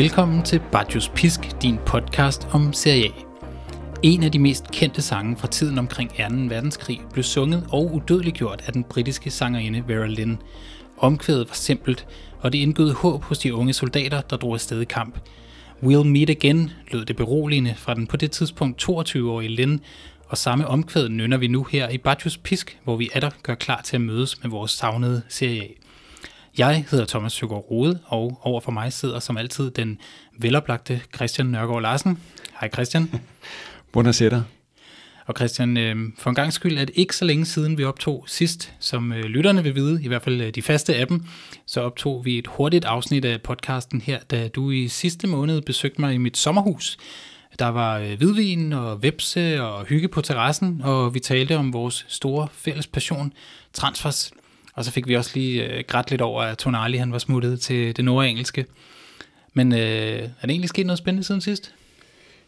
Velkommen til Bajos Pisk, din podcast om Serie A. En af de mest kendte sange fra tiden omkring 2. verdenskrig blev sunget og udødeliggjort af den britiske sangerinde Vera Lynn. Omkvædet var simpelt, og det indgød håb hos de unge soldater, der drog afsted i kamp. We'll meet again, lød det beroligende fra den på det tidspunkt 22-årige Lynn, og samme omkvæd nynner vi nu her i Bajos Pisk, hvor vi atter gør klar til at mødes med vores savnede Serie A. Jeg hedder Thomas Søgaard Rode, og over for mig sidder som altid den veloplagte Christian Nørgaard Larsen. Hej Christian. Buonasera. Og Christian, øh, for en gang skyld er det ikke så længe siden, vi optog sidst, som øh, lytterne vil vide, i hvert fald øh, de faste af dem, så optog vi et hurtigt afsnit af podcasten her, da du i sidste måned besøgte mig i mit sommerhus. Der var øh, hvidvin og vepse og hygge på terrassen, og vi talte om vores store fælles passion, transfers. Og så fik vi også lige øh, grædt lidt over, at Tonali han var smuttet til det nordengelske. Men øh, er det egentlig sket noget spændende siden sidst?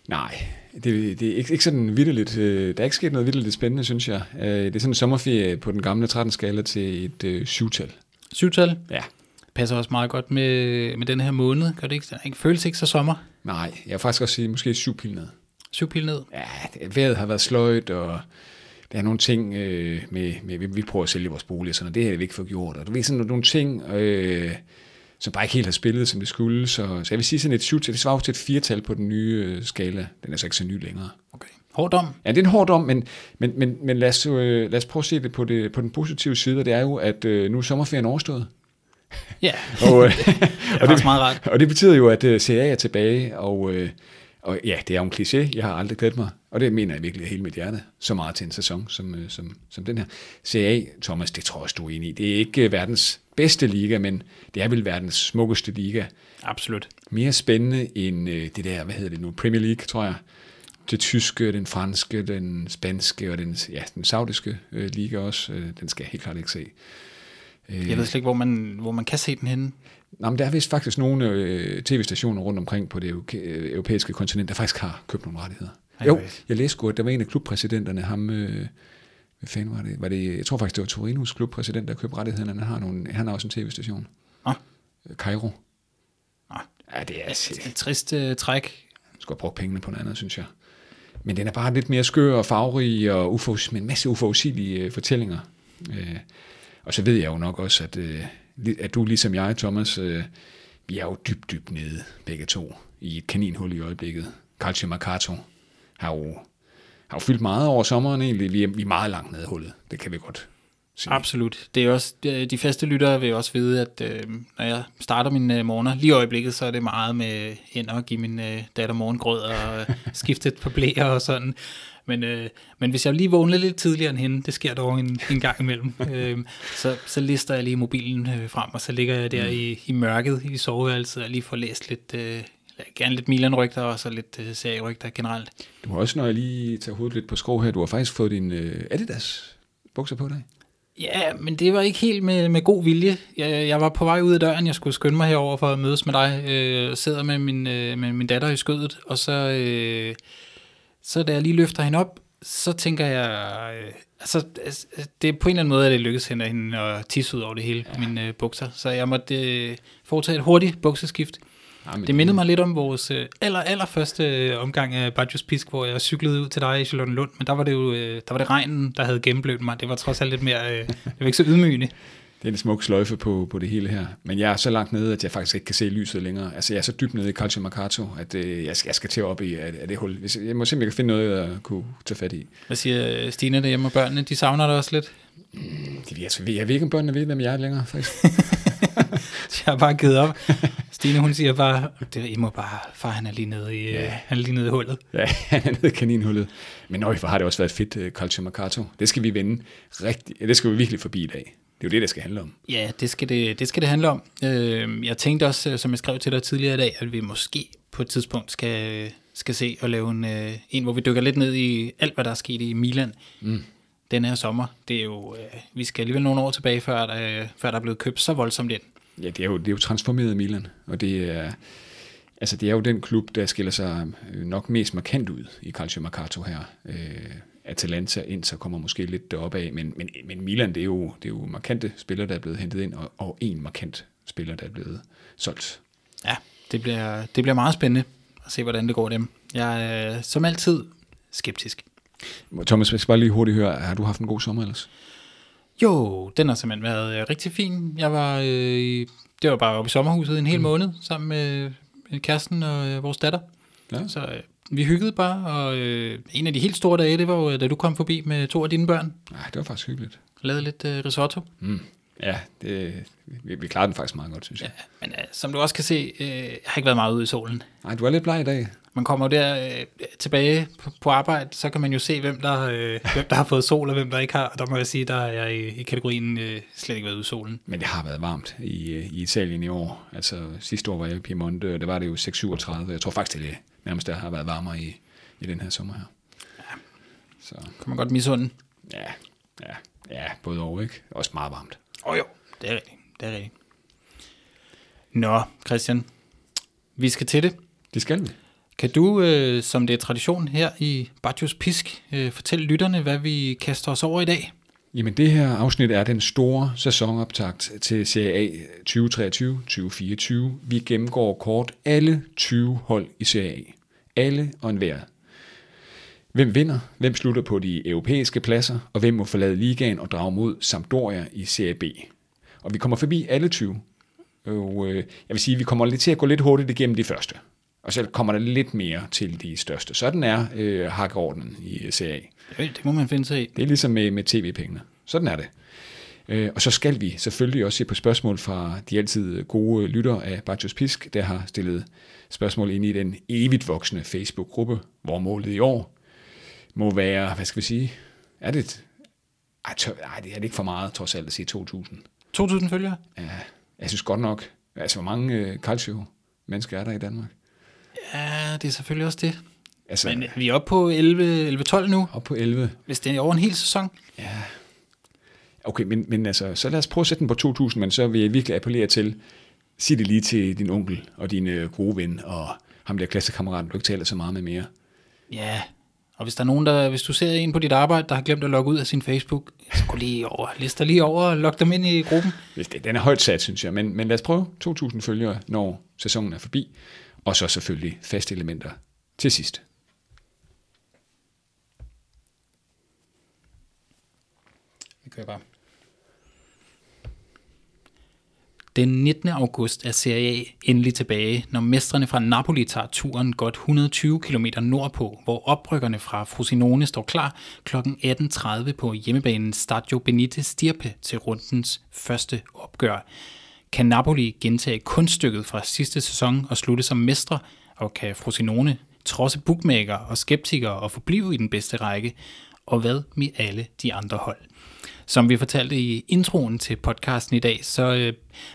Nej, det, det er ikke, ikke sådan vidderligt. øh, Der er ikke sket noget vidderligt spændende, synes jeg. Øh, Det er sådan en sommerferie på den gamle 13-skala til et øh, syvtal. Syvtal Ja. passer også meget godt med, med den her måned. Gør det ikke? Det føles ikke så sommer. Nej, jeg vil faktisk også sige måske syv pil ned. Syv pil ned. Ja, det, vejret har været sløjt, og der er nogle ting øh, med, med vi, prøver at sælge vores bolig, og sådan, og det har vi ikke fået gjort. Og du ved sådan nogle ting, øh, som bare ikke helt har spillet, som det skulle. Så, så jeg vil sige sådan et syvtal, det svarer til et firtal på den nye øh, skala. Den er så ikke så ny længere. Okay. Hård dom. Ja, det er en hård dom, men, men, men, men lad, os, øh, lad os prøve at se det på, det på den positive side, og det er jo, at øh, nu er sommerferien overstået. Ja, Og, øh, det er faktisk meget rart. og det betyder jo, at øh, CA er tilbage, og, øh, og ja, det er jo en kliché, jeg har aldrig glædet mig, og det mener jeg virkelig af hele mit hjerte, så meget til en sæson som, øh, som, som den her. CA, Thomas, det tror jeg også, du er enig i, det er ikke øh, verdens bedste liga, men det er vel verdens smukkeste liga. Absolut. Mere spændende end øh, det der, hvad hedder det nu, Premier League, tror jeg. Det tyske, den franske, den spanske og den, ja, den saudiske øh, liga også. Øh, den skal jeg helt klart ikke se. Øh, Jeg ved slet ikke, hvor man, hvor man kan se den henne. Nå, men der er vist faktisk nogle øh, tv-stationer rundt omkring på det europæ- europæiske kontinent, der faktisk har købt nogle rettigheder. Ej, jo, jeg læste at der var en af klubpræsidenterne, ham, øh, hvad fanden var det? var det? Jeg tror faktisk, det var Torinos klubpræsident, der købte rettighederne. Han har, nogle, han har også en tv-station. Nå. Øh, Cairo. Nå. Ja, det er Et, et trist uh, træk. skulle have brugt pengene på noget andet, synes jeg. Men den er bare lidt mere skør og farverig og uforudsigelige, med en masse uforudsigelige øh, fortællinger. Øh, og så ved jeg jo nok også, at, li- at du ligesom jeg, Thomas, øh, vi er jo dybt, dybt nede begge to i et kaninhul i øjeblikket. Calcio Mercato har jo, har jo fyldt meget over sommeren egentlig. Vi er, vi er meget langt nede i hullet, det kan vi godt sige. Absolut. Det er også, de faste lyttere vil også vide, at øh, når jeg starter mine øh, morgener, lige i øjeblikket, så er det meget med ind og give min øh, datter morgengrød og øh, skifte et par blæer og sådan. Men, øh, men hvis jeg lige vågner lidt tidligere end hende, det sker dog en, en gang imellem, øh, så, så lister jeg lige mobilen øh, frem, og så ligger jeg der i, i mørket i soveværelset og lige får læst lidt, øh, gerne lidt Milan-rygter og så lidt øh, serierygter generelt. Du har også, når jeg lige tager hovedet lidt på skrå her, du har faktisk fået din øh, Adidas bukser på dig. Ja, men det var ikke helt med, med god vilje. Jeg, jeg var på vej ud af døren, jeg skulle skynde mig herover for at mødes med dig. Øh, sidder med min, øh, med min datter i skødet, og så, øh, så da jeg lige løfter hende op, så tænker jeg, øh, altså, altså, det er på en eller anden måde, at det lykkedes hende, hende at tisse ud over det hele, ja. mine øh, bukser. Så jeg måtte øh, foretage et hurtigt bukseskift. Ja, men Det mindede mig lidt om vores øh, aller, aller første øh, omgang af Bajos Pisk, hvor jeg cyklede ud til dig i Charlottenlund, men der var det jo øh, der var det regnen, der havde gennemblødt mig. Det var trods alt lidt mere, øh, det var ikke så ydmygende. Det er en smuk sløjfe på, på det hele her. Men jeg er så langt nede, at jeg faktisk ikke kan se lyset længere. Altså, jeg er så dybt nede i Calcio Mercato, at øh, jeg, skal, jeg skal til op i af, af det hul. Hvis, jeg må simpelthen kan finde noget, jeg kunne tage fat i. Hvad siger Stine derhjemme og børnene? De savner dig også lidt. Det, jeg, jeg, jeg ved ikke, om børnene ved, hvem jeg er længere, faktisk. De har bare givet op. Stine, hun siger bare, det, I må bare, far han er lige nede i, ja. han er lige nede i hullet. ja, han er nede i kaninhullet. Men øj, hvor har det også været fedt, uh, Calcio Mercato. Det skal vi vende rigtig, ja, det skal vi virkelig forbi i dag. Det er jo det, det skal handle om. Ja, det skal det, det, skal det handle om. Øh, jeg tænkte også, øh, som jeg skrev til dig tidligere i dag, at vi måske på et tidspunkt skal, skal se og lave en, øh, en, hvor vi dykker lidt ned i alt, hvad der er sket i Milan Mm. den her sommer. Det er jo, øh, vi skal alligevel nogle år tilbage, før der, før der er blevet købt så voldsomt ind. Ja, det er jo, det er jo transformeret Milan, og det er, altså det er jo den klub, der skiller sig øh, nok mest markant ud i Calcio Mercato her. Øh, Atalanta ind, så kommer måske lidt deroppe af, men, men, men Milan, det er, jo, det er jo markante spillere, der er blevet hentet ind, og, og en markant spiller, der er blevet solgt. Ja, Det bliver, det bliver meget spændende at se, hvordan det går dem. Jeg er som altid skeptisk. Thomas, jeg skal bare lige hurtigt høre, har du haft en god sommer ellers? Jo, den har simpelthen været øh, rigtig fin. Jeg var, øh, det var bare oppe i sommerhuset en hel mm. måned sammen med med kæresten og øh, vores datter. Ja. Så øh, vi hyggede bare, og øh, en af de helt store dage, det var jo, da du kom forbi med to af dine børn. Nej, det var faktisk hyggeligt. Lavede lidt øh, risotto. Mm. Ja, det, vi, vi klarede den faktisk meget godt, synes jeg. Men øh, som du også kan se, øh, jeg har ikke været meget ude i solen. Nej, du er lidt bleg i dag. Man kommer jo der øh, tilbage på, på arbejde, så kan man jo se, hvem der, øh, hvem der har fået sol, og hvem der ikke har. Og der må jeg sige, der er jeg i, i kategorien øh, slet ikke været ude i solen. Men det har været varmt i, øh, i Italien i år. Altså sidste år var jeg i Piemonte, og der var det jo 6-37. Jeg tror faktisk, det er nærmest der har været varmere i, i den her sommer her. Så Kan man godt misunde. ja, ja, ja, både og, ikke? Også meget varmt. Åh oh, jo, det er rigtigt. Det er rigtigt. Nå, Christian. Vi skal til det. Det skal vi. Kan du, øh, som det er tradition her i Bajos Pisk, øh, fortælle lytterne, hvad vi kaster os over i dag? Jamen det her afsnit er den store sæsonoptakt til Serie A 2023-2024. Vi gennemgår kort alle 20 hold i Serie A. Alle og enhver. Hvem vinder, hvem slutter på de europæiske pladser, og hvem må forlade ligaen og drage mod Sampdoria i Serie B. Og vi kommer forbi alle 20. Og øh, jeg vil sige, at vi kommer lidt til at gå lidt hurtigt igennem de første. Og så kommer der lidt mere til de største. Sådan er øh, hakkeordenen i Serie A. Det, det må man finde sig i. Det er ligesom med, med tv-pengene. Sådan er det. Øh, og så skal vi selvfølgelig også se på spørgsmål fra de altid gode lytter af Bajos Pisk, der har stillet spørgsmål ind i den evigt voksende Facebook-gruppe, hvor målet i år må være, hvad skal vi sige, er det, et- ej, tør, ej, det er det ikke for meget, trods alt at sige 2.000. 2.000 følgere? Ja, jeg synes godt nok, altså hvor mange øh, calcio mennesker er der i Danmark? Ja, det er selvfølgelig også det. Altså, Men vi er oppe på 11-12 nu, op på 11. hvis det er over en hel sæson. Okay, men, men altså, så lad os prøve at sætte den på 2.000, men så vil jeg virkelig appellere til, sig det lige til din onkel og din øh, gode ven, og ham der klassekammeraten, du ikke taler så meget med mere. Ja, og hvis der er nogen, der, hvis du ser en på dit arbejde, der har glemt at logge ud af sin Facebook, så gå lige over, list dig lige over og log dem ind i gruppen. Den er højt sat, synes jeg, men, men lad os prøve 2.000 følgere, når sæsonen er forbi, og så selvfølgelig faste elementer til sidst. Vi kører bare. Den 19. august er Serie A endelig tilbage, når mestrene fra Napoli tager turen godt 120 km nordpå, hvor oprykkerne fra Frosinone står klar kl. 18.30 på hjemmebanen Stadio Benite Stirpe til rundens første opgør. Kan Napoli gentage kunststykket fra sidste sæson og slutte som mestre, og kan Frosinone trodse bookmaker og skeptikere og forblive i den bedste række, og hvad med alle de andre hold? Som vi fortalte i introen til podcasten i dag, så øh,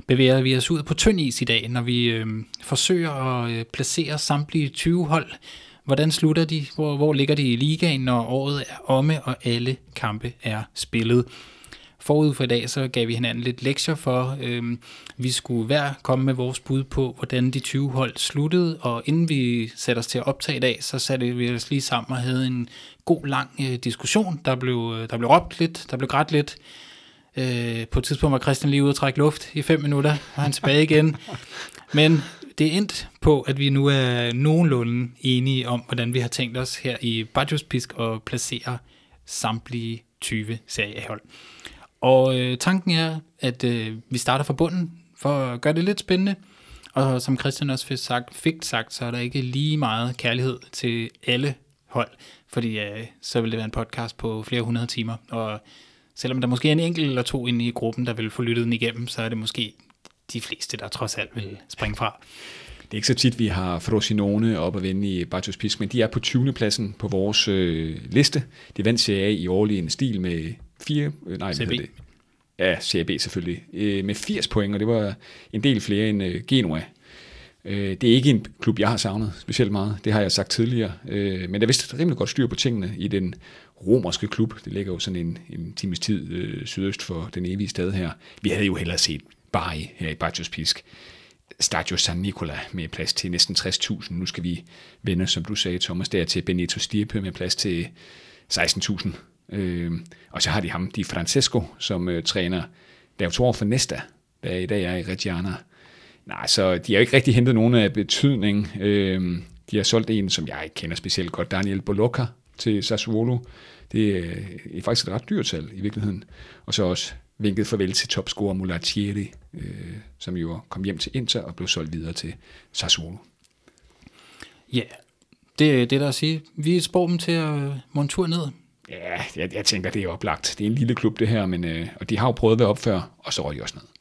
bevæger vi os ud på tynd is i dag, når vi øh, forsøger at øh, placere samtlige 20 hold. Hvordan slutter de? Hvor, hvor ligger de i ligaen, når året er omme, og alle kampe er spillet? Forud for i dag, så gav vi hinanden lidt lektier for, øh, vi skulle hver komme med vores bud på, hvordan de 20 hold sluttede, og inden vi satte os til at optage i dag, så satte vi os lige sammen og havde en god lang øh, diskussion. Der blev, øh, der blev råbt lidt, der blev grædt lidt. Øh, på et tidspunkt var Christian lige ude at trække luft i fem minutter, og han tilbage igen. Men det er endt på, at vi nu er nogenlunde enige om, hvordan vi har tænkt os her i Bajos Pisk at placere samtlige 20 seriehold. Og øh, tanken er, at øh, vi starter fra bunden for at gøre det lidt spændende. Og som Christian også fik sagt, fik sagt, så er der ikke lige meget kærlighed til alle hold, fordi øh, så vil det være en podcast på flere hundrede timer. Og selvom der måske er en enkelt eller to inde i gruppen, der vil få lyttet den igennem, så er det måske de fleste, der trods alt vil springe fra. Det er ikke så tit, vi har Frosinone op at vinde i Bajos Pisk, men de er på 20. pladsen på vores øh, liste. De vandt Serie A i årlig en stil med fire, øh, nej, CB. det? Ja, Serie B selvfølgelig. Øh, med 80 point, og det var en del flere end øh, Genua. Øh, det er ikke en klub, jeg har savnet specielt meget. Det har jeg sagt tidligere. Øh, men der er vist rimelig godt styr på tingene i den romerske klub. Det ligger jo sådan en, en times tid øh, sydøst for den evige stad her. Vi havde jo hellere set Bari her i Bajos Pisk. Stadio San Nicola med plads til næsten 60.000. Nu skal vi vende, som du sagde, Thomas, der til Benito Stirpe med plads til 16.000. Øh, og så har de ham, Di Francesco, som øh, træner år for Nesta, der i dag er i Reggiana. Nej, så de har ikke rigtig hentet nogen af betydning. Øh, de har solgt en, som jeg ikke kender specielt godt, Daniel Bolocca til Sassuolo. Det er faktisk et ret dyrt salg i virkeligheden. Og så også vinket farvel til topscorer Mulatieri, øh, som jo kom hjem til Inter og blev solgt videre til Sassuolo. Ja, yeah. det, det er der at sige. Vi spår dem til at monture ned. Ja, jeg, jeg tænker, det er oplagt. Det er en lille klub, det her, men, øh, og de har jo prøvet at være op før, og så røg de også ned.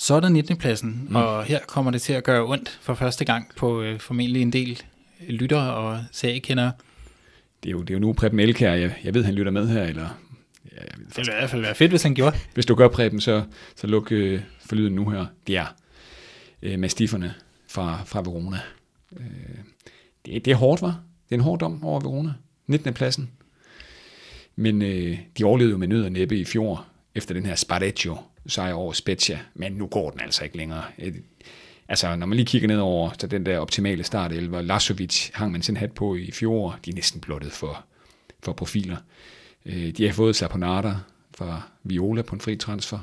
Så er der 19. pladsen, mm. og her kommer det til at gøre ondt for første gang på øh, formentlig en del lyttere og seriekendere. Det er jo, det er jo nu Preben Elkær, jeg, jeg ved, han lytter med her, eller... Ja, det ville i hvert fald være fedt, hvis han gjorde. Hvis du gør Preben, så, så luk øh, for lyden nu her. Det er øh, mastifferne fra, fra Verona. Øh, det, det er hårdt, var. Det er en hård dom over Verona. 19. pladsen. Men øh, de overlevede jo med nød og næppe i fjor, efter den her Sparecchio sejr over Spezia, men nu går den altså ikke længere. Øh, altså, når man lige kigger ned over så den der optimale startelver, Lasovic hang man sin hat på i fjor, de er næsten blottet for, for profiler. Øh, de har fået Saponata fra Viola på en fri transfer,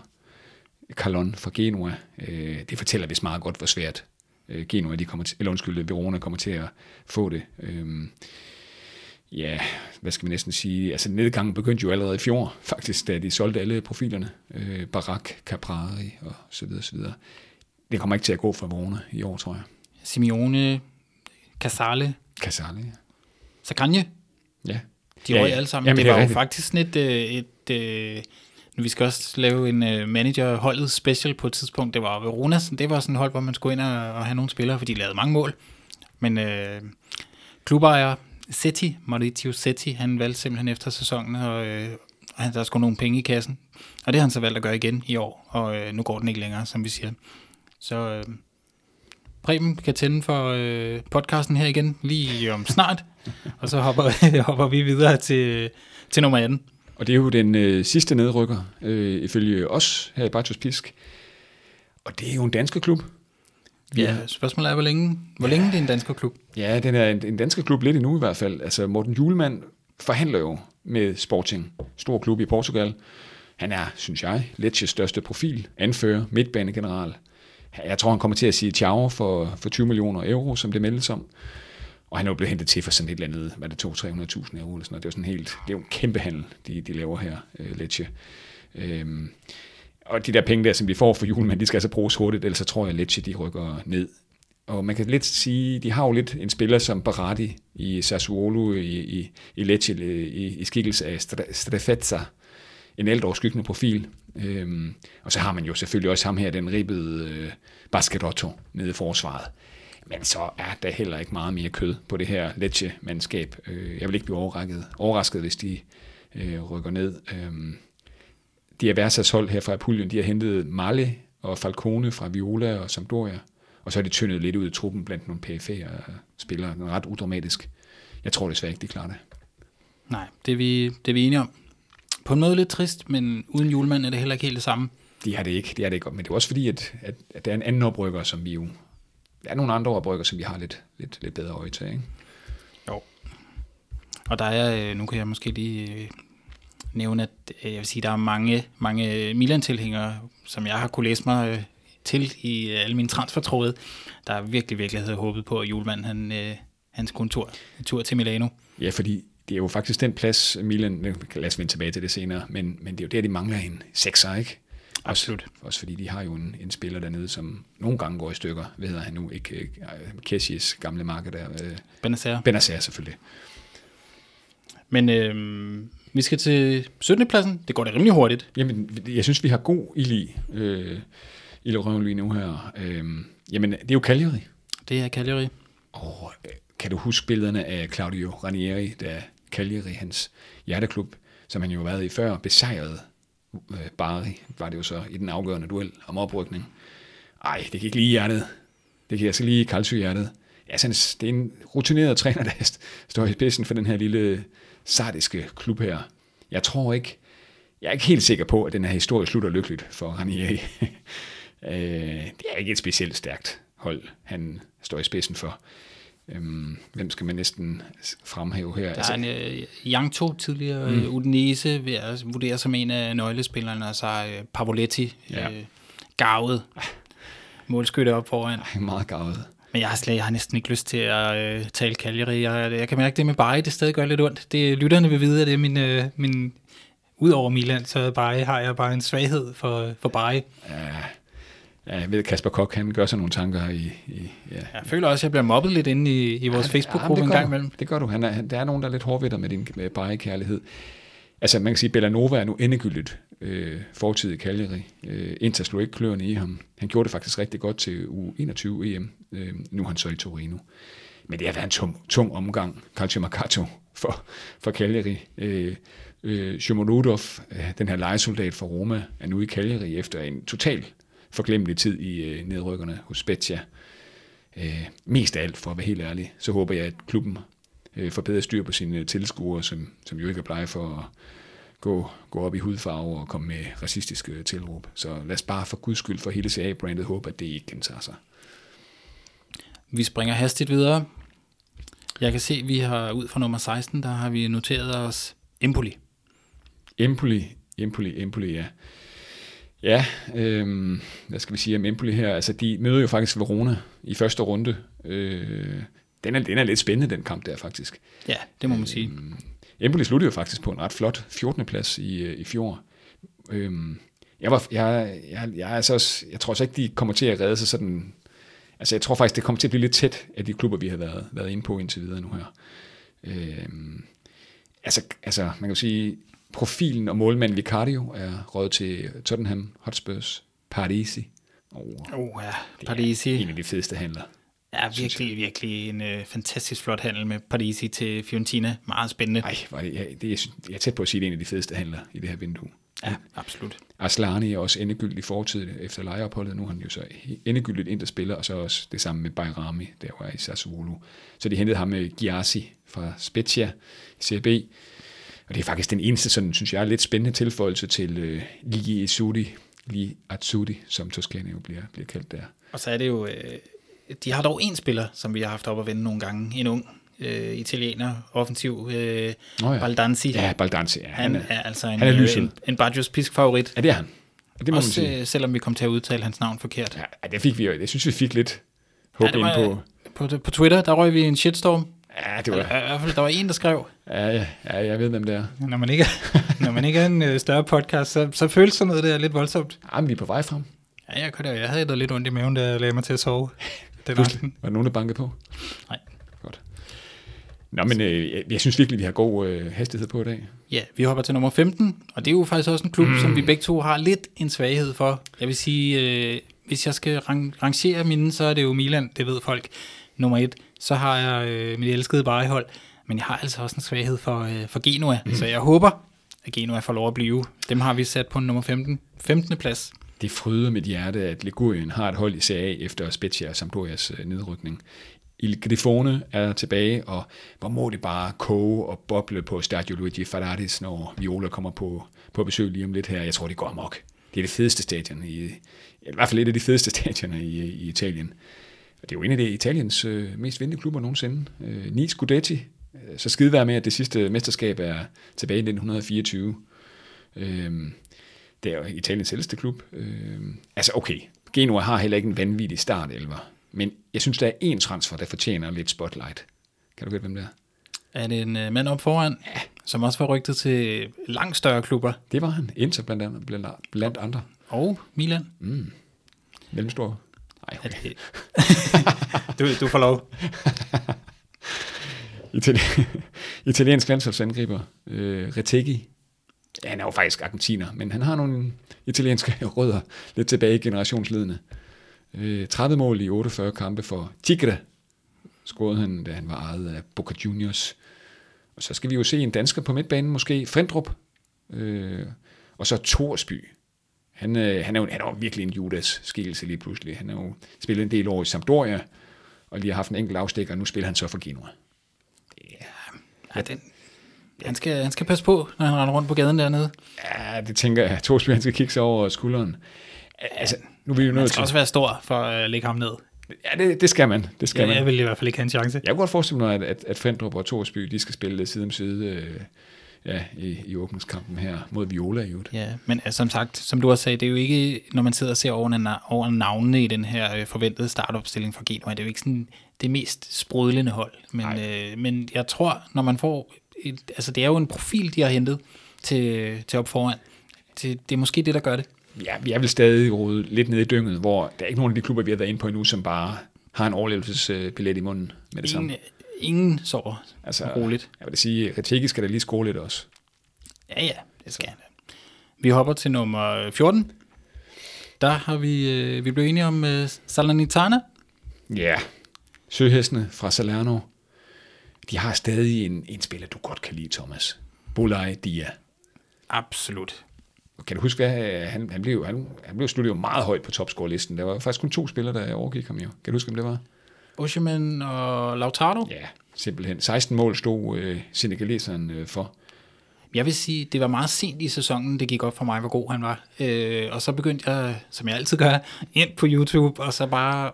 Calon fra Genua. Øh, det fortæller vist meget godt, hvor svært Genua, de kommer til, eller undskyld, Verona kommer til at få det øhm, ja, hvad skal vi næsten sige, altså nedgangen begyndte jo allerede i fjor, faktisk, da de solgte alle profilerne, øh, Barak, Caprari og så videre, så videre. Det kommer ikke til at gå for Verona i år, tror jeg. Simeone, Casale. Casale, ja. Sagranje. Ja. De ja, ja. alle sammen. Jamen, det, det var jo faktisk sådan et, øh, et, et øh, vi skal også lave en uh, manager-holdet special på et tidspunkt. Det var Verona, det var sådan et hold, hvor man skulle ind og, og have nogle spillere, for de lavede mange mål. Men øh, klubejer Setti, Maurizio Setti, han valgte simpelthen efter sæsonen, og, øh, og der skulle nogle penge i kassen. Og det har han så valgt at gøre igen i år, og øh, nu går den ikke længere, som vi siger. Så øh, Preben kan tænde for øh, podcasten her igen lige om snart, og så hopper, hopper vi videre til, til nummer 18. Og det er jo den øh, sidste nedrykker, øh, ifølge os her i Bartos Pisk. Og det er jo en dansk klub, Ja, spørgsmålet er, hvor længe, hvor længe det er en dansk klub? Ja, den er en, en dansk klub lidt endnu i hvert fald. Altså Morten Julemand forhandler jo med Sporting, stor klub i Portugal. Han er, synes jeg, Lecces største profil, anfører, midtbanegeneral. Jeg tror, han kommer til at sige ciao for, for 20 millioner euro, som det meldes om. Og han er jo blevet hentet til for sådan et eller andet, hvad det 200-300.000 euro eller sådan noget. Det er jo sådan helt, det er jo en kæmpe handel, de, de laver her, uh, Lecce. Øhm, og de der penge der, som de får for julemanden, de skal altså bruges hurtigt, ellers så tror jeg, at Lecce de rykker ned. Og man kan lidt sige, de har jo lidt en spiller som Baratti i Sassuolo, i, i, i Lecce, i, i skikkelse af Strefezza, en ældre skyggende profil. Øhm, og så har man jo selvfølgelig også ham her, den ribbede øh, Basquerotto nede i forsvaret. Men så er der heller ikke meget mere kød på det her Lecce-mandskab. Øh, jeg vil ikke blive overrasket, overrasket hvis de øh, rykker ned. Øh, de Aversas hold her fra Apulien, de har hentet Male og Falcone fra Viola og Sampdoria, og så har de tyndet lidt ud i truppen blandt nogle PFA og spillere. Er ret udramatisk. Jeg tror desværre ikke, de klarer det. Nej, det er, vi, det er vi enige om. På en måde lidt trist, men uden julemand er det heller ikke helt det samme. De har det ikke, det er det ikke. Men det er også fordi, at, at, at der er en anden oprykker, som vi jo... Der er nogle andre oprykker, som vi har lidt, lidt, lidt bedre øje til, ikke? Jo. Og der er, øh, nu kan jeg måske lige nævne, at øh, jeg vil sige, der er mange, mange Milan-tilhængere, som jeg har kunne læse mig øh, til i øh, alle mine transfertråde, der virkelig, virkelig havde håbet på, at Julemand han, han skulle en tur, en tur til Milano. Ja, fordi det er jo faktisk den plads, Milan, lad os vende tilbage til det senere, men, men det er jo der, de mangler en sekser, ikke? Absolut. Også, også fordi de har jo en, en spiller dernede, som nogle gange går i stykker. Hvad hedder han nu? Ikke Kessies gamle marked der. Benacer. Benacer selvfølgelig. Men øh, vi skal til 17. pladsen. Det går da rimelig hurtigt. Jamen, jeg synes, vi har god ild i, øh, i røven lige nu her. Øh, jamen, det er jo Cagliari. Det er Cagliari. Og øh, kan du huske billederne af Claudio Ranieri, da Cagliari, hans hjerteklub, som han jo har været i før, besejrede øh, Bari, var det jo så i den afgørende duel om oprykning. Ej, det gik lige i hjertet. Det gik altså lige i hjertet. Altså, det er en rutineret træner, der står i spidsen for den her lille sardiske klub her. Jeg tror ikke, jeg er ikke helt sikker på, at den her historie slutter lykkeligt for Ranieri. Øh, det er ikke et specielt stærkt hold, han står i spidsen for. Øhm, hvem skal man næsten fremhæve her? Der er altså, en uh, Yang To, tidligere mm. Udinese, vil jeg vurdere som en af nøglespillerne, og så uh, Pavoletti, ja. uh, gavet. målskytte op foran. Ej, meget gavet. Men jeg har, slet, jeg har næsten ikke lyst til at øh, tale Cagliari. Jeg, jeg kan mærke, det med Bari, det stadig gør lidt ondt. Det, lytterne vil vide, at det er min, øh, min Udover Milan, så Bari, har jeg bare en svaghed for, for Bari. Ja, ja, jeg ved, Kasper Kok, han gør sig nogle tanker i... i ja. Jeg føler også, at jeg bliver mobbet lidt inde i, i vores ja, Facebook-gruppe ja, en gang imellem. Det gør du. Han er, han, der er nogen, der er lidt hårdvitter med din med Bari-kærlighed. Altså, man kan sige, at Bellanova er nu endegyldigt øh, fortid i Cagliari. Øh, Inter slog ikke kløerne i ham. Han gjorde det faktisk rigtig godt til U21 EM. Øh, nu er han så i Torino. Men det har været en tung, tung omgang, Calcio Mercato, for, for Cagliari. Øh, øh, Shomonudov, øh, den her legesoldat fra Roma, er nu i Cagliari efter en total forglemmelig tid i øh, nedrykkerne hos Spezia. Øh, mest af alt, for at være helt ærlig, så håber jeg, at klubben øh, får bedre styr på sine tilskuere, som, som jo ikke er blege for at gå, gå op i hudfarve og komme med racistiske tilråb. Så lad os bare for guds skyld for hele CA-brandet håbe, at det ikke gentager sig. Vi springer hastigt videre. Jeg kan se, at vi har ud fra nummer 16, der har vi noteret os Empoli. Empoli, Empoli, Empoli, ja. Ja, øhm, hvad skal vi sige om Empoli her? Altså, de møder jo faktisk Verona i første runde. Øh, den, er, den er lidt spændende, den kamp der faktisk. Ja, det må man sige. Øhm, Empoli sluttede jo faktisk på en ret flot 14. plads i, øh, i fjor. Øhm, jeg, var, jeg, jeg, jeg, altså, jeg tror også ikke, de kommer til at redde sig sådan... Altså, jeg tror faktisk, det kommer til at blive lidt tæt af de klubber, vi har været, været inde på indtil videre nu her. Øhm, altså, altså, man kan sige, profilen og målmanden Vicario er råd til Tottenham Hotspurs Parisi. Oh, oh ja, Parisi. en af de fedeste handler. Ja, virkelig, virkelig en øh, fantastisk flot handel med Parisi til Fiorentina. Meget spændende. Nej, det, det, jeg, jeg er tæt på at sige, det er en af de fedeste handler i det her vindue. Ja, absolut. Aslani er også endegyldig fortid efter lejeopholdet. Nu er han jo så endegyldigt ind, der spiller, og så også det samme med Bayrami, der var i Sassuolo. Så de hentede ham med Giassi fra Spezia i CB. Og det er faktisk den eneste, sådan, synes jeg, lidt spændende tilføjelse til øh, Ligi Isudi, Ligi Atsudi, som Toscana jo bliver, bliver kaldt der. Og så er det jo, øh, de har dog en spiller, som vi har haft op at vende nogle gange, en ung øh, italiener, offensiv, øh, oh ja. Baldanzi. Ja, Baldanzi. Ja, han, han er, er altså en, han er øh, en, en Bajos Pisk favorit. Ja, det er han. Det må Også man sige. Øh, selvom vi kom til at udtale hans navn forkert. Ja, det fik vi jo. Jeg synes, vi fik lidt håb ja, ind på. på. På Twitter, der røg vi en shitstorm. Ja, det var... I hvert fald, der var en, der skrev. Ja, ja, ja jeg ved, hvem det er. Når man ikke, når man ikke er en øh, større podcast, så, så føles sådan noget der lidt voldsomt. Ja, men vi er på vej frem. Ja, jeg, kunne, jeg havde da lidt ondt i maven, da jeg lagde mig til at sove. Den aften. Var der nogen, der bankede på? Nej. Nå, men øh, jeg, synes virkelig, vi har god øh, hastighed på i dag. Ja, vi hopper til nummer 15, og det er jo faktisk også en klub, mm. som vi begge to har lidt en svaghed for. Jeg vil sige, øh, hvis jeg skal rang- rangere mine, så er det jo Milan, det ved folk, nummer et. Så har jeg øh, mit elskede barehold, men jeg har altså også en svaghed for, øh, for Genua, mm. så jeg håber, at Genua får lov at blive. Dem har vi sat på nummer 15. 15. plads. Det fryder mit hjerte, at Ligurien har et hold i CA efter Spezia og Sampdorias øh, nedrykning. Il Grifone er tilbage, og hvor må det bare koge og boble på Stadio Luigi Ferraris, når Viola kommer på, på besøg lige om lidt her. Jeg tror, det går amok. Det er det fedeste stadion, i, i hvert fald et af de fedeste stadioner i, i Italien. Og det er jo en af de Italiens øh, mest vindende klubber nogensinde. Øh, ni Scudetti. Øh, så skide være med, at det sidste mesterskab er tilbage i 1924. Øh, det er jo Italiens ældste klub. Øh, altså okay, Genoa har heller ikke en vanvittig start, Elver. Men jeg synes, der er en transfer, der fortjener lidt spotlight. Kan du gætte, hvem det er? Er det en uh, mand op foran, ja. som også var rygtet til langt større klubber? Det var han. Inter blandt, andet, blandt, blandt andre. Og Milan. Mm. Mellemstor. Nej, okay. du, du får lov. Itali- Italiensk landsholdsangriber, øh, Retegui. Ja, han er jo faktisk argentiner, men han har nogle italienske rødder lidt tilbage i generationsledende. Øh, 30 mål i 48 kampe for Tigre, scorede han, da han var ejet af Boca Juniors. Og så skal vi jo se en dansker på midtbanen, måske Frendrup. Øh, og så Torsby. Han, øh, han, er jo, han er jo virkelig en Judas skikkelse lige pludselig. Han har jo spillet en del år i Sampdoria, og lige har haft en enkelt afstikker, og nu spiller han så for Genua. Ja, ja den, han skal, han skal passe på, når han render rundt på gaden dernede. Ja, det tænker jeg. Torsby, han skal kigge sig over skulderen. Altså, nu er vi jo nødt til... skal også være stor for at lægge ham ned. Ja, det, det skal man. Det skal ja, man. Jeg vil i hvert fald ikke have en chance. Jeg kunne godt forestille mig, at, at, at Fendrup og Torsby, de skal spille side om side. Øh, ja, i, i åbningskampen her mod Viola i øvrigt. Ja, men altså, som sagt, som du har sagt, det er jo ikke, når man sidder og ser over, over navnene i den her øh, forventede startopstilling fra Genoa, det er jo ikke sådan det mest sprudlende hold. Men, øh, men jeg tror, når man får, et, altså det er jo en profil, de har hentet til, til op foran. Det, det er måske det, der gør det. Ja, vi er vel stadig rode lidt nede i dynget, hvor der er ikke nogen af de klubber, vi har været inde på endnu, som bare har en overlevelsesbillet i munden med det ingen, samme. Ingen sover altså, roligt. Jeg vil sige, Retegi skal da lige score lidt også. Ja, ja, det skal han. Vi hopper til nummer 14. Der har vi, øh, vi blevet enige om uh, Salernitana. Ja, søhestene fra Salerno. De har stadig en, en spiller, du godt kan lide, Thomas. Bolai Dia. Absolut. Kan du huske, hvad han, han blev, han, han blev sluttet jo meget højt på topscore-listen. Der var faktisk kun to spillere, der overgik ham jo. Kan du huske, hvem det var? Oshiman og Lautaro? Ja, simpelthen. 16 mål stod øh, senegaleseren øh, for. Jeg vil sige, det var meget sent i sæsonen, det gik op for mig, hvor god han var. Øh, og så begyndte jeg, som jeg altid gør, ind på YouTube, og så bare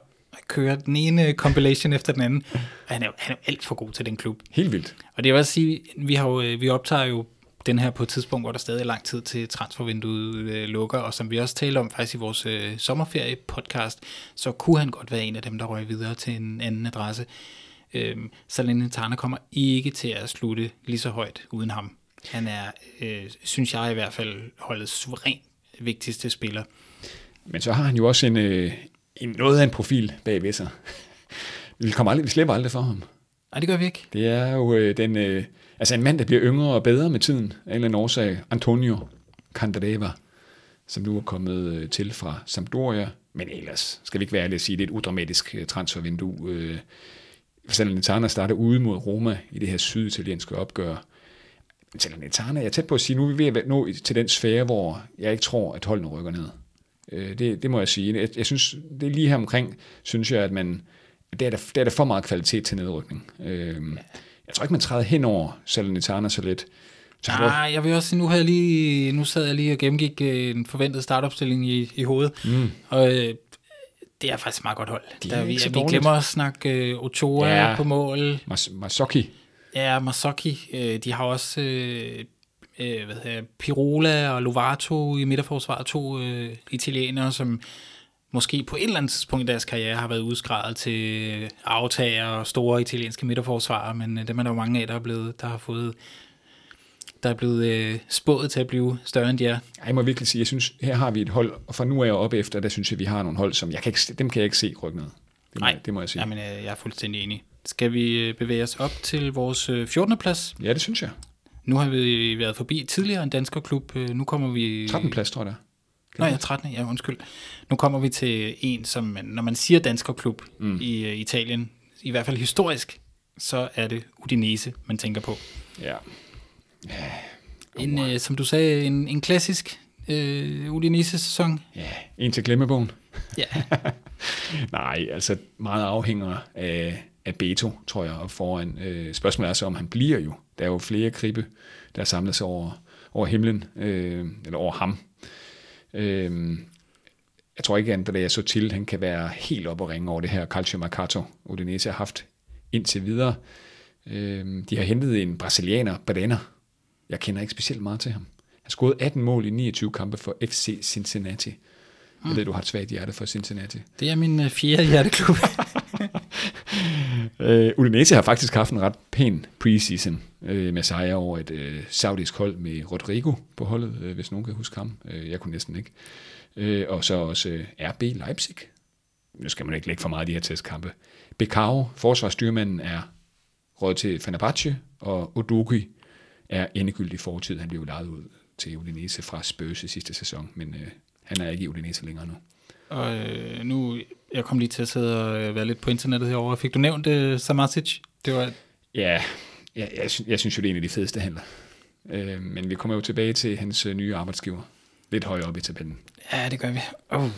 køre den ene compilation efter den anden. Han er, han er alt for god til den klub. Helt vildt. Og det vil også sige, vi, har jo, vi optager jo den her på et tidspunkt, hvor der stadig er lang tid til transfervinduet øh, lukker, og som vi også talte om faktisk i vores øh, sommerferie-podcast, så kunne han godt være en af dem, der røg videre til en anden adresse. Øh, Salernitana kommer ikke til at slutte lige så højt uden ham. Han er, øh, synes jeg i hvert fald, holdet suverænt vigtigste spiller. Men så har han jo også en, øh, en noget af en profil bagved sig. Vi, kommer aldrig, vi slipper aldrig for ham. Nej, det gør vi ikke. Det er jo øh, den... Øh, Altså en mand, der bliver yngre og bedre med tiden, af en eller anden årsag, Antonio Candreva, som nu er kommet øh, til fra Sampdoria, men ellers skal vi ikke være ærlige at sige, det er et udramatisk øh, transfervindue. Øh, Salernitana starter ude mod Roma i det her syditalienske opgør. Salernitana, jeg er tæt på at sige, nu er vi ved at nå til den sfære, hvor jeg ikke tror, at holdene rykker ned. Øh, det, det må jeg sige. Jeg, jeg synes, det er lige her omkring, synes jeg, at man, det er der, der, er der for meget kvalitet til nedrykning. Øh, jeg tror ikke, man træder hen over Salernitana så lidt. Så Nej, ah, jeg vil også sige, nu, har jeg lige, nu sad jeg lige og gennemgik øh, en forventet startopstilling i, i hovedet, mm. og øh, det er faktisk meget godt hold. De Der, vi, vi glemmer at snakke øh, Ochoa ja. på mål. Mas- Masoki. Ja, Masoki. Øh, de har også øh, øh, hvad hedder, Pirola og Lovato i midterforsvaret, to øh, italienere, som måske på et eller andet tidspunkt i deres karriere har været udskrevet til aftager og store italienske midterforsvarer, men øh, dem er der jo mange af, der er blevet, der har fået der er blevet øh, spået til at blive større end de er. Jeg må virkelig sige, jeg synes, her har vi et hold, og fra nu er jeg oppe efter, der synes jeg, vi har nogle hold, som jeg kan ikke, dem kan jeg ikke se rykke ned. Det må, Nej, det må jeg sige. Jamen, øh, jeg er fuldstændig enig. Skal vi øh, bevæge os op til vores 14. plads? Ja, det synes jeg. Nu har vi været forbi tidligere en dansker klub. Nu kommer vi... 13. plads, tror jeg. Nå ja, 13. Ja, undskyld. Nu kommer vi til en, som når man siger danskerklub mm. i uh, Italien, i hvert fald historisk, så er det Udinese, man tænker på. Ja. En, uh, som du sagde, en, en klassisk uh, Udinese-sæson. Ja, en til glemmebogen. Ja. Nej, altså meget afhænger af, af Beto, tror jeg, og foran. Uh, spørgsmålet er så, om han bliver jo. Der er jo flere kribe, der samler sig over, over himlen, uh, eller over ham, Øh, jeg tror ikke, at jeg så til, han kan være helt op og ringe over det her Calcio Mercato, Udinese har haft indtil videre. Øh, de har hentet en brasilianer, Badena. Jeg kender ikke specielt meget til ham. Han scorede 18 mål i 29 kampe for FC Cincinnati. Jeg ved, du har et svagt hjerte for Cincinnati. Det er min uh, fjerde hjerteklub. uh, Udinese har faktisk haft en ret pæn preseason uh, med sejre over et uh, saudisk hold med Rodrigo på holdet, uh, hvis nogen kan huske ham. Uh, jeg kunne næsten ikke. Uh, og så også uh, RB Leipzig. Nu skal man ikke lægge for meget af de her testkampe. Bekao, forsvarsstyrmanden, er råd til Fenerbahce, og Odugi er endegyldig fortid. Han blev lejet ud til Udinese fra Spurs sidste sæson, men uh, han er ikke i Udinese længere nu. Og øh, nu, jeg kom lige til at sidde og øh, være lidt på internettet herovre. Fik du nævnt øh, Samasic? Det var... Ja, jeg, jeg, jeg synes jo, det er en af de fedeste handler. Øh, men vi kommer jo tilbage til hans øh, nye arbejdsgiver. Lidt højere op i tabellen. Ja, det gør vi. Oh, det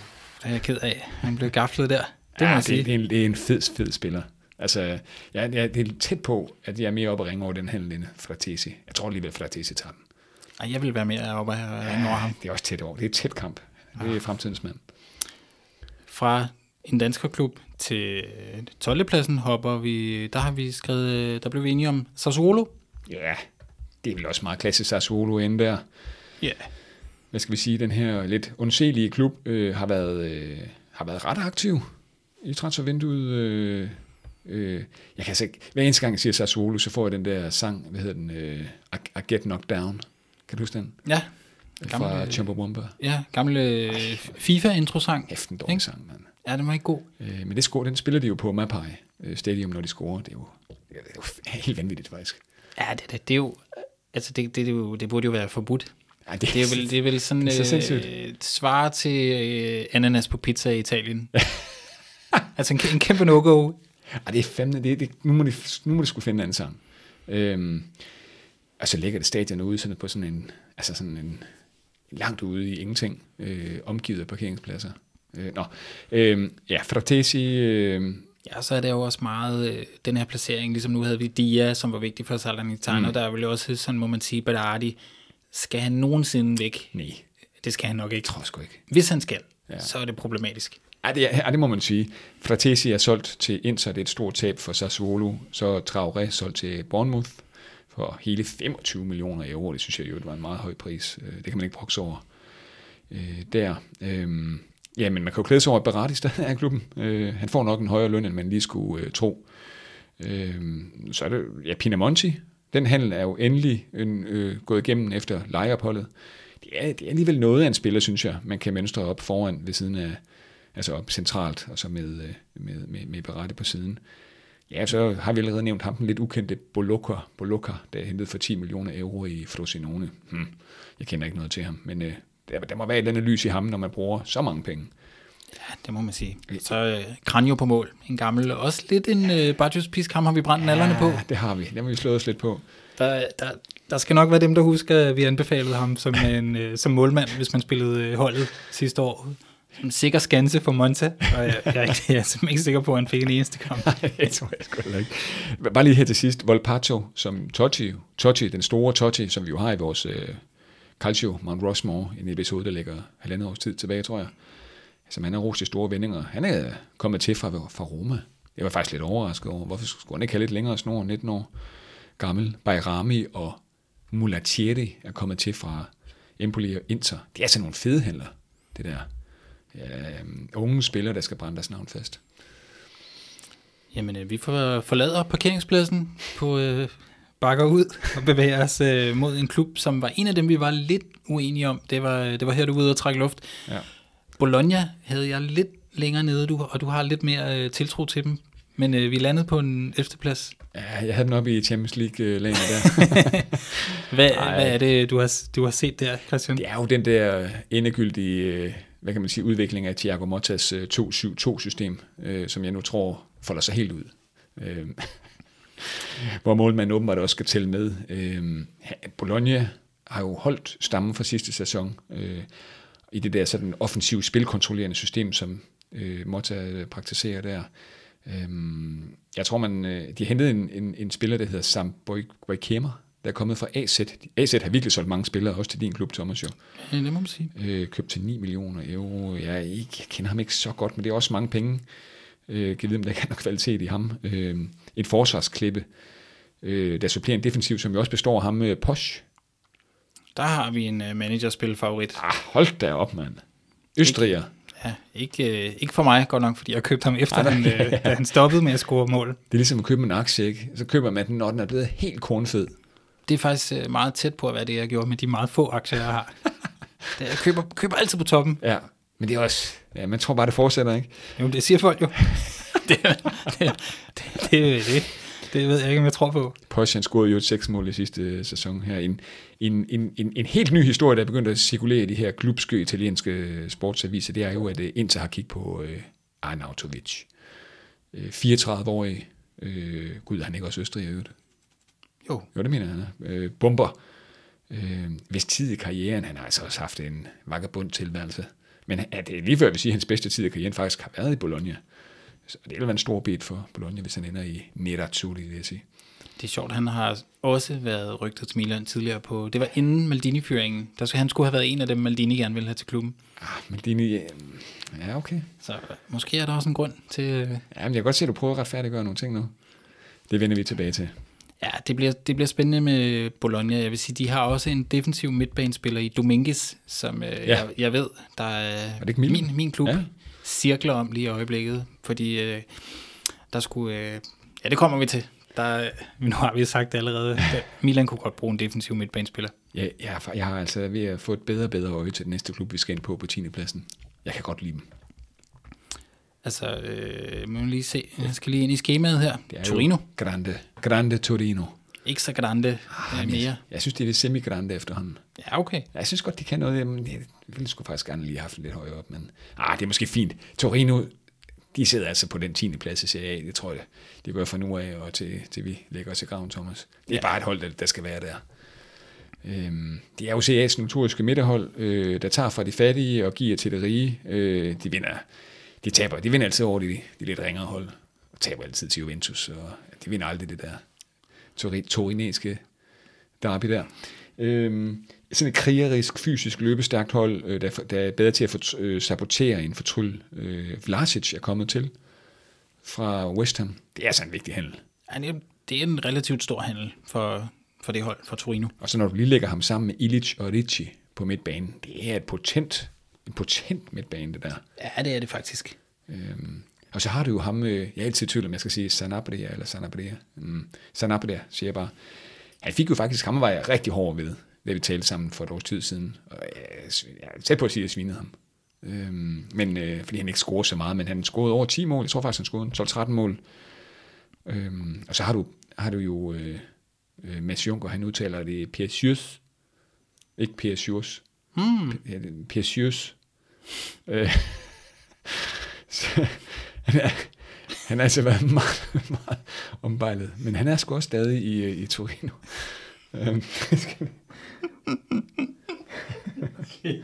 er jeg ked af. Han blev gaflet der. Det ja, må jeg sige. Det, det, er en, det er en fed, fed spiller. Altså, ja, det er tæt på, at jeg er mere oppe at ringe over den handel end Fratesi. Jeg tror alligevel, Fratesi tager den. Ej, jeg vil være mere oppe at ringe over ham. Det er også tæt over. Det er et tæt kamp. Det er fremtidens mand. Fra en danskerklub til 12. pladsen hopper vi, der har vi skrevet, der blev vi enige om Sassuolo. Ja, det er vel også meget klassisk Sassuolo ende der. Ja. Hvad skal vi sige, den her lidt undselige klub øh, har, været, øh, har været ret aktiv i transfervinduet. Øh, øh, jeg kan altså ikke, hver eneste gang jeg siger Sassuolo, så får jeg den der sang, hvad hedder den, øh, I, I Get Knocked Down. Kan du huske den? Ja. Fra Gamle- Chumbawamba. Ja, gamle øh, FIFA-introsang. Hæft en dårlig sang, mand. Ja, den var ikke god. Øh, men det score, den spiller de jo på Mapai øh, Stadium, når de scorer. Det er jo, det er jo helt vanvittigt, faktisk. Ja, det, det, det er jo... Altså, det, det, det, jo, det burde jo være forbudt. Ja, Det er vel, det er vel sådan Det er så sindssygt. øh, svar til øh, ananas på pizza i Italien. altså en, en kæmpe no-go. Ej, det er fandme, det, det, nu, må de, nu må de skulle finde en anden sang. Øhm, og så ligger det stadion ude sådan på sådan en, altså sådan en, langt ude i ingenting, øh, omgivet af parkeringspladser. Øh, nå, øh, ja, Fratesi, øh, Ja, så er det jo også meget øh, den her placering, ligesom nu havde vi Dia, som var vigtig for Salernitana, mm. der er vel også, sådan må man sige, Berardi, skal han nogensinde væk? nej, Det skal han nok ikke. tror jeg sgu ikke. Hvis han skal, ja. Ja. så er det problematisk. Ej, det, er, ej, det må man sige. Fratesi er solgt til Inter, det er et stort tab for Sassuolo. Så Traoré solgt til Bournemouth for hele 25 millioner euro. Det synes jeg jo, det var en meget høj pris. Øh, Det kan man ikke brokse over øh, der. Øhm, ja, men man kan jo klæde sig over, at Berardi stadig er i klubben. Øh, han får nok en højere løn, end man lige skulle øh, tro. Øh, så er det ja, Pinamonti. Den handel er jo endelig en, øh, gået igennem efter lejeopholdet. Det er, det er alligevel noget af en spiller, synes jeg, man kan mønstre op foran ved siden af, altså op centralt, og så med, øh, med, med, med Berardi på siden. Ja, så har vi allerede nævnt ham, den lidt ukendte Boloka, Boloka der er hentet for 10 millioner euro i Frosinone. Hmm. Jeg kender ikke noget til ham, men øh, der, der må være et eller andet lys i ham, når man bruger så mange penge. Ja, det må man sige. Så øh, Kranjo på mål, en gammel, også lidt en øh, Bartos Pisk, ham har vi brændt nallerne på. det har vi. Det har vi slået os lidt på. Der, der, der skal nok være dem, der husker, at vi anbefalede ham som, en, øh, som målmand, hvis man spillede øh, holdet sidste år. En sikker skanse for Monza, og jeg, jeg, er ikke- jeg er simpelthen ikke sikker på, at han fik en eneste kamp. det tror jeg sgu ikke. Bare lige her til sidst. Volpato som Totti, Totti, den store Totti, som vi jo har i vores øh, Calcio Mount Rushmore, en episode, der ligger halvandet års tid tilbage, tror jeg. Altså, Som han har rost i store vendinger. Han er kommet til fra, fra Roma. Jeg var faktisk lidt overrasket over, hvorfor skulle han ikke have lidt længere snor, 19 år gammel. Bayrami og Mulatieri er kommet til fra Empoli og Inter. Det er altså nogle fede handler, det der. Ja, øhm, unge spillere, der skal brænde deres navn fast. Jamen, øh, vi øh, forlader parkeringspladsen på øh, bakker ud og bevæger os øh, mod en klub, som var en af dem, vi var lidt uenige om. Det var, det var her, du var ude og trække luft. Ja. Bologna havde jeg lidt længere nede, du, og du har lidt mere øh, tiltro til dem. Men øh, vi landede på en 11. plads. Ja, jeg havde den oppe i Champions League-lagene der. Hvad, hvad er det, du har, du har set der, Christian? Det er jo den der endegyldige, øh, hvad kan man sige, udvikling af Thiago Mottas øh, 2-7-2-system, øh, som jeg nu tror folder sig helt ud. Øh, hvor målmanden åbenbart også skal tælle med. Øh, Bologna har jo holdt stammen fra sidste sæson øh, i det der sådan offensiv spilkontrollerende system, som øh, Motta praktiserer der. Øhm, jeg tror, man, øh, de hentede en, en, en spiller, der hedder Sam Boykema, der er kommet fra AZ. AZ har virkelig solgt mange spillere, også til din klub, Thomas jo. Ja, det må man sige. Øh, købt til 9 millioner euro. Jeg, er ikke, jeg kender ham ikke så godt, men det er også mange penge. Øh, kan vide, om der er noget kvalitet i ham. Øh, et forsvarsklippe, øh, der supplerer en defensiv, som jo også består af ham med Posch. Der har vi en uh, managerspil-favorit. Ah, hold da op, mand. Østriger. Ja, ikke, øh, ikke for mig godt nok, fordi jeg købte ham efter, Ej, han, øh, da han stoppede med at score mål. Det er ligesom at købe en aktie, ikke? Så køber man den, når den er blevet helt kornfed. Det er faktisk øh, meget tæt på at være det, jeg gjorde med de meget få aktier, jeg har. Det, jeg køber, køber altid på toppen. Ja, men det er også... Ja, man tror bare, det fortsætter, ikke? Jo, det siger folk jo. det, det, det, det, det, ved jeg ikke, om jeg tror på. Posch, han scorede jo et seks mål i sidste øh, sæson her. En, en, en, en, en helt ny historie, der er begyndt at cirkulere i de her klubske italienske sportsaviser, det er jo, at øh, Inter har kigget på øh, Arnautovic. Øh, 34-årig. Øh, gud, han ikke også Østrig i øvrigt. Jo, Jo, det mener han. Øh, bomber. Øh, hvis tid i karrieren, han har altså også haft en vagabund tilværelse. Men det lige før, jeg vil sige, at hans bedste tid i karrieren faktisk har været i Bologna. Så det vil være en stor bit for Bologna, hvis han ender i Nerazzurri, vil jeg sige. det er sjovt. Han har også været rygtet til Milan tidligere på... Det var inden Maldini-fyringen. Der skulle, han skulle have været en af dem, Maldini gerne ville have til klubben. Ah, Maldini, ja, ja, okay. Så øh, måske er der også en grund til... øh, Ja, men jeg kan godt se, at du prøver at retfærdiggøre nogle ting nu. Det vender vi tilbage til. Ja, det bliver, det bliver spændende med Bologna. Jeg vil sige, de har også en defensiv midtbanespiller i Dominguez, som øh, ja. jeg, jeg ved, der er, er det ikke min? min, min klub ja. Cirkler om lige i øjeblikket, fordi øh, der skulle... Øh, ja, det kommer vi til. Der, nu har vi sagt det allerede. Milan kunne godt bruge en defensiv midtbanespiller. Ja, jeg, jeg har altså ved at få et bedre og bedre øje til den næste klub, vi skal ind på på 10. pladsen. Jeg kan godt lide dem. Altså, øh, må lige se. Jeg skal lige ind i skemaet her. Det er Torino. Grande. Grande Torino. Ikke så grande ah, mere. Jeg, jeg synes, det er lidt semi-grande efterhånden. Ja, okay. Jeg synes godt, de kan noget. Jeg, jeg ville sgu faktisk gerne lige have haft lidt højere op, men ah, det er måske fint. Torino, de sidder altså på den 10. plads i Serie A, det tror jeg, de gør fra nu af, og til, til vi lægger os i graven, Thomas. Det er ja. bare et hold, der, der skal være der. Øhm, det er jo CA's notoriske midterhold, øh, der tager fra de fattige og giver til det rige. Øh, de vinder de taber, de vinder altid over de, de lidt ringere hold, og taber altid til Juventus, og de vinder aldrig det der torinesiske derby der. Øhm, sådan et krigerisk, fysisk, løbestærkt hold, øh, der, der er bedre til at for, øh, sabotere en fortryl. Øh, Vlasic er kommet til fra West Ham. Det er altså en vigtig handel. Ja, det er en relativt stor handel for, for det hold, for Torino. Og så når du lige lægger ham sammen med Illich og Ricci på midtbanen, det er et potent en potent midtbane, det der. Ja, det er det faktisk. Øhm, og så har du jo ham, øh, jeg er altid i tvivl, om jeg skal sige Sanabria eller Sanabria. Mm, Sanabria, siger jeg bare. Han fik jo faktisk, ham var jeg rigtig hård ved, da vi talte sammen for et års tid siden. Og jeg, jeg er tæt på at sige, at jeg svinede ham. Øhm, men, øh, fordi han ikke scorede så meget, men han scorede over 10 mål. Jeg tror faktisk, han scorede 12-13 mål. Øhm, og så har du, har du jo øh, øh, Mads Juncker, han udtaler det Pierre Ikke Pierre Hmm. Piercius. Øh, han, er, han har altså været meget, meget ombejlet, men han er sgu også stadig i, i Torino. Øhm, okay.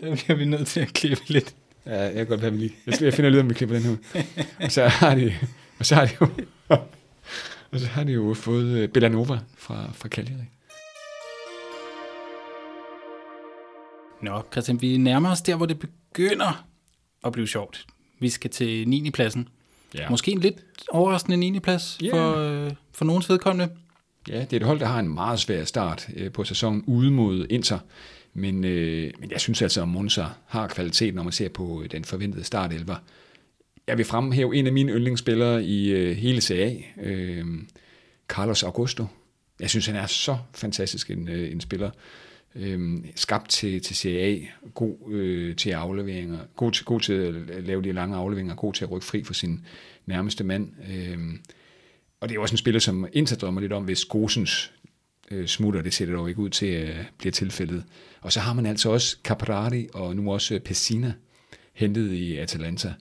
Der bliver vi nødt til at klippe lidt. Ja, jeg kan godt være lige. Jeg, jeg finder ud af, om vi klipper den her. Og så har de, og så har de jo, og så har de jo fået øh, Bellanova fra, fra Cagliari. Nå, Christian, vi nærmer os der, hvor det begynder at blive sjovt. Vi skal til 9. pladsen. Ja. Måske en lidt overraskende 9. plads yeah. for, øh, for nogens vedkommende. Ja, det er et hold, der har en meget svær start øh, på sæsonen ude mod Inter. Men, øh, men jeg synes altså, at Monza har kvalitet, når man ser på den forventede startelver. Jeg vil fremhæve en af mine yndlingsspillere i øh, hele CA, øh, Carlos Augusto. Jeg synes, han er så fantastisk en, øh, en spiller øh, skabt til, til CA, god øh, til afleveringer, god til, god til at lave de lange afleveringer, god til at rykke fri for sin nærmeste mand. Øh, og det er også en spiller, som Inter drømmer lidt om, hvis Gosens øh, smutter, det ser det dog ikke ud til at øh, blive tilfældet. Og så har man altså også Caprari og nu også Pessina hentet i Atalanta.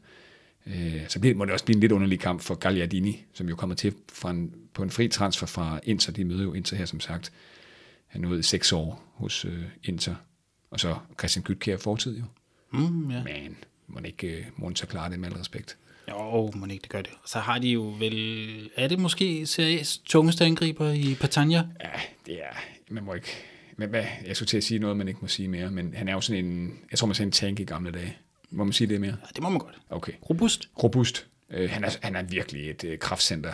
Øh, så bliver, må det også blive en lidt underlig kamp for Gagliardini, som jo kommer til fra en, på en fri transfer fra Inter. De møder jo Inter her, som sagt. Han nåede seks år hos øh, Inter. Og så Christian Gytkær fortid jo. Mm, ja. Men må ikke øh, Monza klare det med al respekt. Jo, må ikke det gør det. Så har de jo vel... Er det måske Series tungeste angriber i Patania? Ja, det er... Man må ikke... Men hvad, jeg skulle til at sige noget, man ikke må sige mere, men han er jo sådan en... Jeg tror, man sagde en tank i gamle dage. Må man sige det mere? Ja, det må man godt. Okay. Robust? Robust. Øh, han, er, han er virkelig et øh, kraftcenter.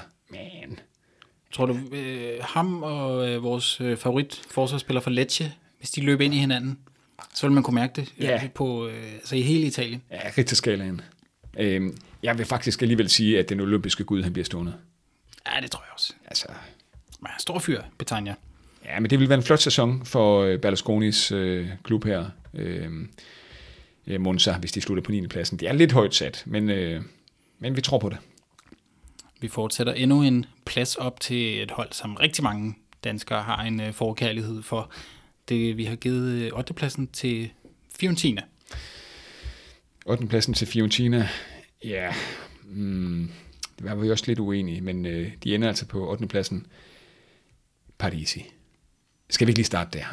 Tror du, øh, ham og øh, vores øh, favorit forsvarsspiller for Lecce, hvis de løber ind i hinanden, så vil man kunne mærke det ja. øh, på, øh, altså i hele Italien? Ja, rigtig skalaen. Øh, jeg vil faktisk alligevel sige, at den olympiske gud, han bliver stående. Ja, det tror jeg også. Altså, ja, stor fyr, Betania. Ja, men det vil være en flot sæson for øh, Berlusconis øh, klub her. Øh, Monza, hvis de slutter på 9. pladsen. Det er lidt højt sat, men, øh, men vi tror på det. Vi fortsætter endnu en plads op til et hold, som rigtig mange danskere har en øh, forkærlighed for. Det, vi har givet 8. Øh, pladsen til Fiorentina. 8. pladsen til Fiorentina, ja, mm, det var vi også lidt uenige, men øh, de ender altså på 8. pladsen. Parisi. Skal vi ikke lige starte der?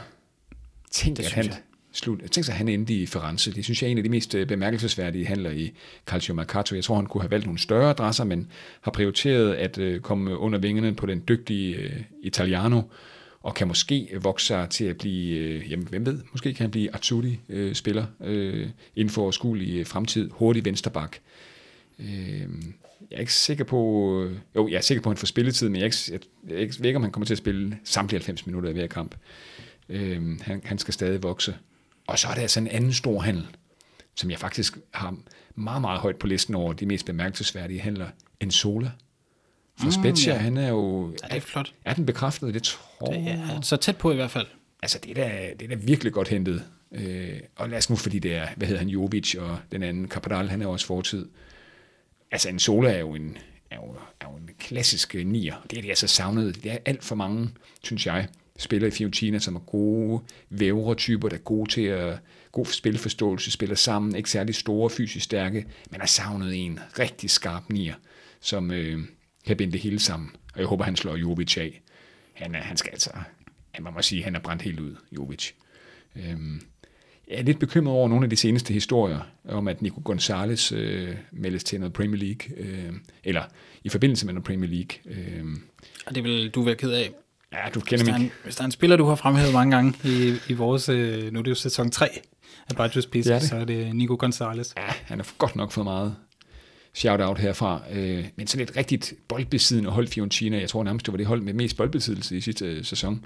Tænk, det at han, jeg slut. Tænk sig, at han endte i Firenze. Det synes jeg er en af de mest øh, bemærkelsesværdige handler i Calcio Mercato. Jeg tror, han kunne have valgt nogle større adresser, men har prioriteret at øh, komme under vingerne på den dygtige øh, Italiano, og kan måske øh, vokse sig til at blive, jamen hvem ved, måske kan han blive Azzurri-spiller uh, inden for skuelig fremtid, hurtig vensterbak. Øh, jeg er ikke sikker på, jo, jeg er sikker på, at han får spilletid, men jeg, er ikke, jeg, jeg, jeg ved ikke, om han kommer til at spille samtlige 90 minutter i hver kamp. Øh, han, han skal stadig vokse. Og så er der altså en anden stor handel, som jeg faktisk har meget, meget højt på listen over de mest bemærkelsesværdige handler. En Sola fra Mm, Spezia, ja. han er jo... Ja, det er flot. Er den bekræftet? Det tror Det er så tæt på i hvert fald. Altså, det er da, det er da virkelig godt hentet. Øh, og lad os nu, fordi det er, hvad hedder han, Jovic og den anden, Capadal, han er også fortid. Altså, en Sola er jo en, er jo, er jo en klassisk nier. Det er de altså savnet. Det er alt for mange, synes jeg, spillere i Fiorentina, som er gode vævretyper, der er gode til at god spilforståelse, spiller sammen, ikke særlig store, fysisk stærke, men har savnet en rigtig skarp nier, som øh, kan binde det hele sammen. Og jeg håber, han slår Jovic af. Han, er, han skal altså, ja, man må sige, han er brændt helt ud, Jovic. Øhm, jeg er lidt bekymret over nogle af de seneste historier om, at Nico Gonzalez øh, meldes til noget Premier League, øh, eller i forbindelse med noget Premier League. Øh, Og det vil du være ked af ja, du Hvis kender der, er mig. en, hvis der er en spiller, du har fremhævet mange gange i, i vores, øh, nu er det jo sæson 3 af Badges Pisk, er det. så er det Nico Gonzalez. Ja, han har godt nok fået meget shout-out herfra. Øh, men sådan et rigtigt boldbesiddende hold Fiorentina, jeg tror nærmest, det var det hold med mest boldbesiddelse i sidste øh, sæson.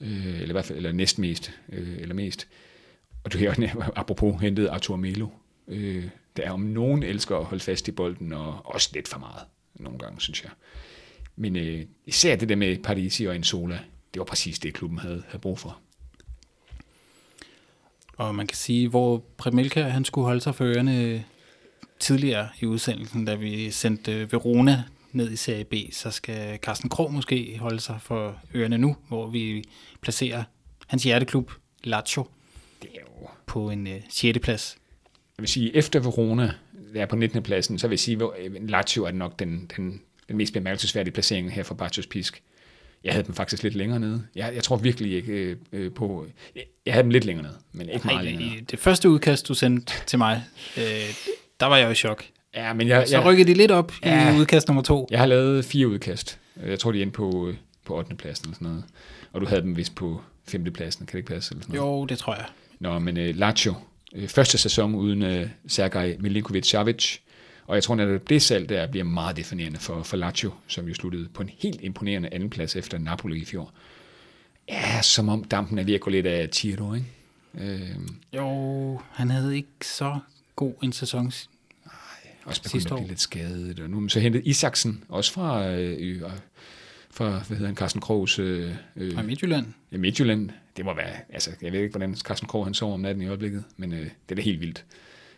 Øh, eller i hvert fald, eller næstmest, øh, eller mest. Og du har apropos hentet Artur Melo, øh, der om nogen elsker at holde fast i bolden, og også lidt for meget nogle gange, synes jeg. Men øh, især det der med Parisi og Insola, det var præcis det, klubben havde, havde brug for. Og man kan sige, hvor Premilka han skulle holde sig for ørerne tidligere i udsendelsen, da vi sendte øh, Verona ned i Serie B, så skal Carsten Krog måske holde sig for ørerne nu, hvor vi placerer hans hjerteklub Lazio på en øh, 6. plads. jeg vil sige, efter Verona der er på 19. pladsen, så vil jeg sige, at Lazio er nok den, den, den mest bemærkelsesværdige placering her for Bartos Pisk. Jeg havde dem faktisk lidt længere nede. Jeg, jeg tror virkelig ikke øh, øh, på... Jeg, havde dem lidt længere nede, men ikke meget Ej, længere nede. det første udkast, du sendte til mig, øh, der var jeg jo i chok. Ja, men jeg, Så rykkede de lidt op Ja. i udkast nummer to. jeg har lavet fire udkast. Jeg tror, de er inde på, øh, på 8. pladsen eller sådan noget. Og du havde dem vist på 5. pladsen, kan det ikke passe? Eller sådan noget? Jo, det tror jeg. Nå, men uh, Lazio, første sæson uden uh, Sergej Milinkovic-Savic, og jeg tror netop, det salg der bliver meget definerende for, for Lazio, som jo sluttede på en helt imponerende andenplads efter Napoli i fjor. Ja, som om dampen er ved at gå lidt af Tiro, ikke? Uh, Jo, han havde ikke så god en sæson. også begyndt Sidste at blive lidt skadet. Og nu så hentet Isaksen, også fra, øh, øh, fra hvad hedder han, Carsten Krogs øh, øh, Fra Midtjylland. Ja, Midtjylland, det må være, altså jeg ved ikke, hvordan Carsten Krog han sover om natten i øjeblikket, men øh, det er da helt vildt.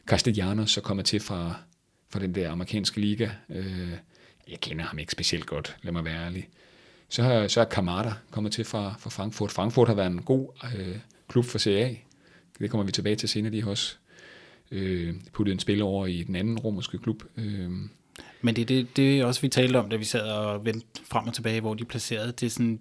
Castellanos så kommer til fra, for den der amerikanske liga. Øh, jeg kender ham ikke specielt godt, lad mig være ærlig. Så har, så er Kamada kommet til fra, fra Frankfurt. Frankfurt har været en god øh, klub for Serie A. Det kommer vi tilbage til senere, de har også øh, puttet en spiller over i den anden romerske klub. Øh, men det er det, det er også, vi talte om, da vi sad og vendte frem og tilbage, hvor de placerede. Det er sådan,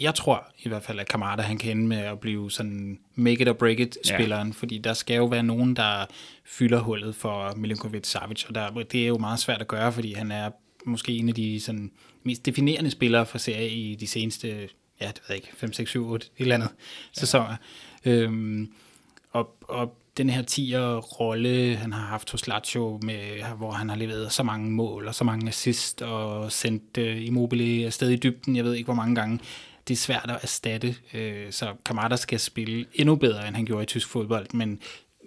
jeg tror i hvert fald, at Kamada han kan ende med at blive sådan make it or break it spilleren, ja. fordi der skal jo være nogen, der fylder hullet for Milinkovic Savic, og der, det er jo meget svært at gøre, fordi han er måske en af de sådan, mest definerende spillere for Serie i de seneste, ja, det ved jeg ikke, 5, 6, 7, 8, et eller andet ja. sæsoner. Øhm, og, og den her 10'er-rolle, han har haft hos Lazio, med, hvor han har leveret så mange mål og så mange assist og sendt uh, Immobile afsted i dybden, jeg ved ikke hvor mange gange. Det er svært at erstatte, øh, så Kamada skal spille endnu bedre, end han gjorde i tysk fodbold, men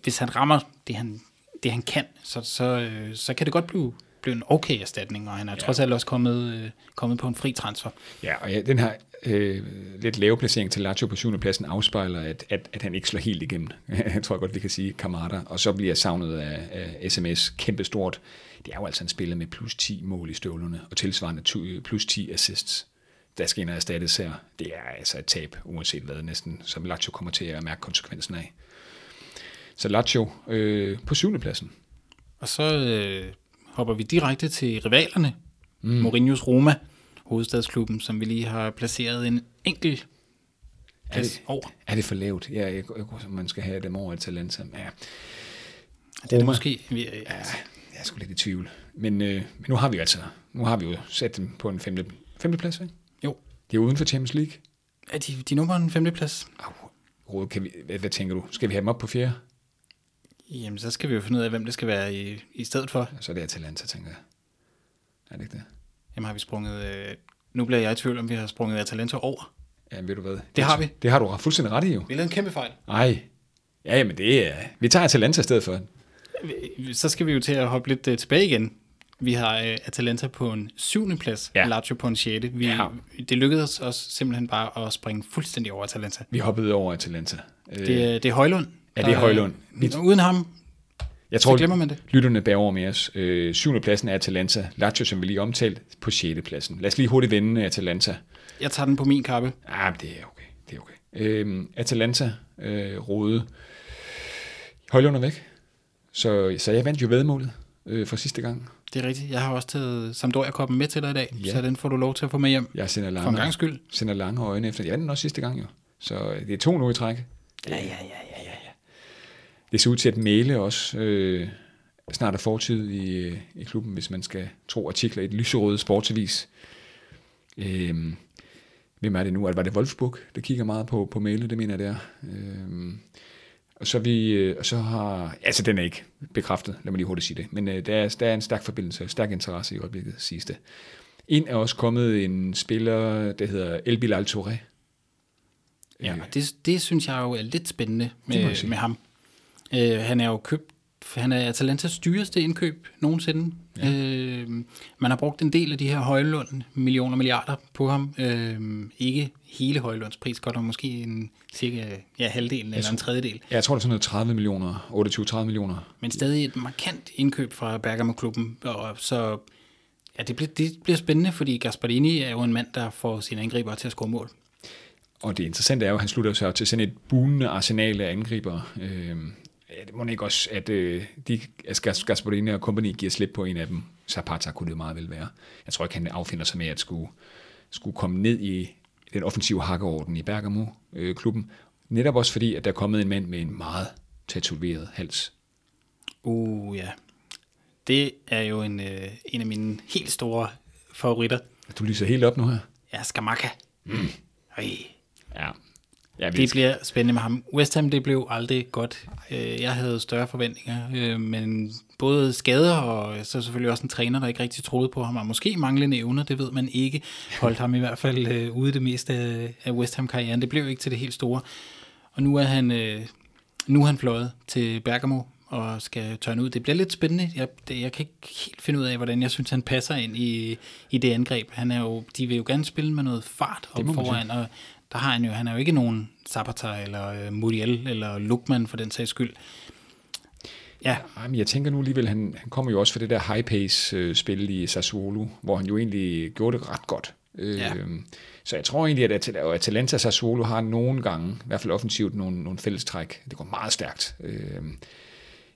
hvis han rammer det, han, det, han kan, så, så, øh, så kan det godt blive, blive en okay erstatning, og han er ja. trods alt også kommet, øh, kommet på en fri transfer. Ja, og ja, den her øh, lidt lave placering til Lazio på 7. pladsen afspejler, at, at, at han ikke slår helt igennem. jeg tror godt, vi kan sige Kamada. Og så bliver savnet af, af sms kæmpestort. Det er jo altså en spiller med plus 10 mål i støvlerne, og tilsvarende tu- plus 10 assists. Der skal ind og erstattes her. Det er altså et tab, uanset hvad næsten, som Lazio kommer til at mærke konsekvensen af. Så Lazio øh, på 7. pladsen. Og så øh, hopper vi direkte til rivalerne. Mm. Mourinho's Roma, hovedstadsklubben, som vi lige har placeret en enkelt plads det- over. Er det for lavt? Ja, jeg, jeg, jeg, man skal have dem over Atalanta. Ja, Det er det måske. Vi, øh, Ja, jeg er sgu lidt i tvivl. Men, øh, men nu har vi altså, nu har vi jo sat dem på en femte, femte plads, ikke? Jo. Det er uden for Champions League. Er de, de er nu på en femte plads? Au, Rode, kan vi, hvad, hvad, tænker du? Skal vi have dem op på fjerde? Jamen, så skal vi jo finde ud af, hvem det skal være i, i stedet for. Så er det Atalanta, tænker jeg. Er det ikke det? Jamen, har vi sprunget... Øh, nu bliver jeg i tvivl, om vi har sprunget Atalanta over. Ja, ved du hvad? Det har vi. Det har du fuldstændig ret i, jo. Vi lavet en kæmpe fejl. Nej. Ja, jamen det er... Vi tager Atalanta i stedet for. Så skal vi jo til at hoppe lidt øh, tilbage igen. Vi har øh, Atalanta på en syvende plads, Ja. Lazio på en sjette. Vi, Ja. Det lykkedes os simpelthen bare at springe fuldstændig over Atalanta. Vi hoppede over Atalanta. Øh, Det, er- det er Højlund. Ja, det er Højlund. Vi- Uden ham, jeg så glemmer man det. lytterne bærer over med os. Øh, syvende pladsen er Atalanta. Lazio, som vi lige omtalt, på sjette pladsen. Lad os lige hurtigt vende Atalanta. Jeg tager den på min kappe. Ah, det er okay. Det er okay. Øhm, Atalanta, øh, Rode. Højlund er væk. Så, så jeg vandt jo vedmålet øh, for sidste gang. Det er rigtigt. Jeg har også taget Sampdoria-koppen med til dig i dag, Ja. så den får du lov til at få med hjem. Jeg sender For en lange, gang skyld. sender lange øjne efter. Jeg vandt den også sidste gang jo. Så øh, det er to nu i træk. Ja, ja, ja, ja. Det ser ud til at male også øh, snart er fortid i, øh, i klubben, hvis man skal tro artikler i et lyserøde sportsavis. Øh, hvem er det nu? Var det Wolfsburg, der kigger meget på, på male? Det mener jeg, det er. Øh, og så, vi, øh, og så har... Altså, den er ikke bekræftet, lad mig lige hurtigt sige det. Men øh, der, er, der er en stærk forbindelse, stærk interesse i øjeblikket, siges det. Ind er også kommet en spiller, der hedder El Bilal Touré. Ja, Øh, det, det synes jeg jo er lidt spændende med, med ham. Øh, han er jo købt, han er Atalantas dyreste indkøb nogensinde. Ja. Øh, man har brugt en del af de her Højlund millioner milliarder på ham. Øh, ikke hele Højlunds pris, godt nok måske en cirka ja, halvdelen eller en tredjedel. Ja, jeg tror, det er sådan noget 30 millioner, 28-30 millioner. Men stadig et markant indkøb fra Bergamo-klubben. Og så ja, det, bliver, det bliver spændende, fordi Gasparini er jo en mand, der får sine angriber til at score mål. Og det interessante er jo, at han slutter sig til sådan et bunende arsenal af angriber. Øh, ja, det må ikke også, at øh, de, Gasparini og company giver slip på en af dem. Zapata kunne det meget vel være. Jeg tror ikke, han affinder sig med at skulle, skulle komme ned i den offensive hakkeorden i Bergamo-klubben. Netop også fordi, at der er kommet en mand med en meget tatoveret hals. Uh, ja. Det er jo en, øh, en af mine helt store favoritter. Du lyser helt op nu her. Ja, Skamaka. Mm. Øj. Ja. Ja Det bliver spændende med ham. West Ham, det blev aldrig godt. Øh, Jeg havde større forventninger, øh, men både skader og så selvfølgelig også en træner, der ikke rigtig troede på ham, og måske manglende evner, det ved man ikke, holdt ham i hvert fald øh, ude det meste af- West Ham-karrieren. Det blev ikke til det helt store. Og nu er han, øh, nu er han fløjet til Bergamo og skal tørne ud. Det bliver lidt spændende. Jeg, det, jeg kan ikke helt finde ud af, hvordan jeg synes, han passer ind i, i det angreb. Han er jo, de vil jo gerne spille med noget fart op foran, og der har han jo, han er jo ikke nogen Zapata eller øh, Muriel eller Lukman for den sags skyld. Ja, Ej, men jeg tænker nu alligevel, han, han kommer jo også fra det der high-pace-spil i Sassuolo, hvor han jo egentlig gjorde det ret godt. Ja. Øh, så jeg tror egentlig, at Atalanta og Sassuolo har nogle gange, i hvert fald offensivt, nogle, nogle fællestræk. Det går meget stærkt. Øh,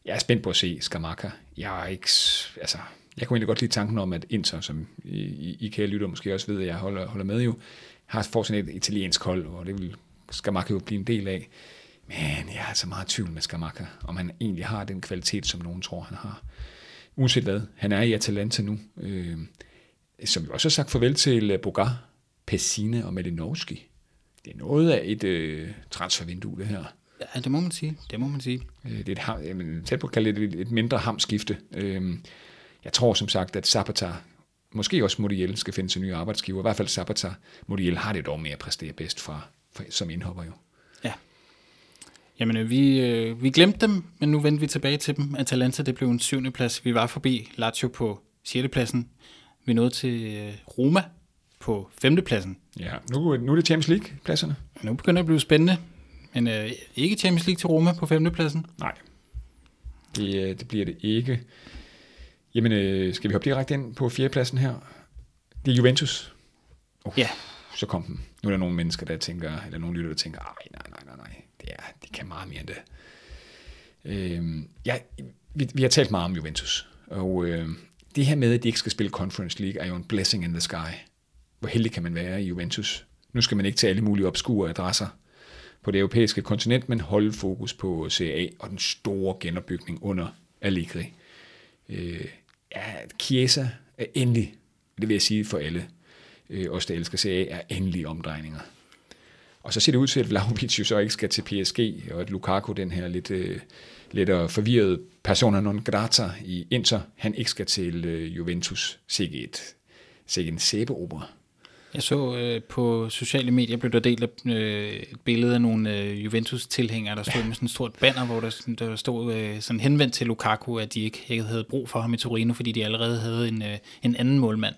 jeg er spændt på at se Skamaka. Jeg er ikke, altså, jeg kunne egentlig godt lide tanken om, at Inter, som I, I, I kære lytter måske også ved, at jeg holder, holder med jo, har får sådan et italiensk hold, og det vil Skamaka jo blive en del af. Men jeg er altså meget i tvivl med Skamaka, om han egentlig har den kvalitet, som nogen tror, han har. Uanset hvad, han er i Atalanta nu. Øh, som vi også har sagt farvel til øh, Bogar, Pessina og Malinovski. Det er noget af et øh, transfervindue, det her. ja, det må man sige. Det må man sige. Øh, Det er et, ham- jamen, tæt på at kalde det et, et mindre hamskifte. Øh, jeg tror som sagt, at Zapata, måske også Modiel, skal finde sin nye arbejdsgiver. I hvert fald Zapata. Modiel har det dog med at præstere bedst fra, fra, som indhopper jo. Ja. Jamen, øh, vi, øh, vi glemte dem, men nu vendte vi tilbage til dem. Atalanta, det blev en syvende plads. Vi var forbi Lazio på sjette pladsen. Vi nåede til øh, Roma på femte pladsen. Ja, nu, nu er det Champions League-pladserne. Nu begynder det at blive spændende. Men øh, ikke Champions League til Roma på femte pladsen. Nej, det, øh, det bliver det ikke. Jamen, øh, skal vi hoppe direkte ind på fjerdepladsen her? Det er Juventus. Uh, Ja. Så kom den. Nu er der nogle mennesker, der tænker, eller nogle lytter, der tænker, ej, nej, nej, nej, nej, det er, de kan meget mere end det. Øh, ja, vi, vi har talt meget om Juventus, og øh, det her med, at de ikke skal spille Conference League, er jo en blessing in the sky. Hvor heldig kan man være i Juventus? Nu skal man ikke til alle mulige obskure adresser på det europæiske kontinent, men holde fokus på CA og den store genopbygning under Allegri. Øh, ja, Chiesa er endelig, det vil jeg sige for alle, øh, os der elsker CA, er endelig omdrejninger. Og så ser det ud til, at Vlahovic jo så ikke skal til PSG, og at Lukaku, den her lidt, øh, lidt forvirrede persona non grata i Inter, han ikke skal til øh, Juventus. Sikke et, sikke en sæbeopera. Jeg så øh, på sociale medier blev der delt øh, et billede af nogle øh, Juventus-tilhængere, der stod med sådan et stort banner, hvor der, der stod øh, sådan henvendt til Lukaku, at de ikke, ikke havde brug for ham i Torino, fordi de allerede havde en, øh, en anden målmand.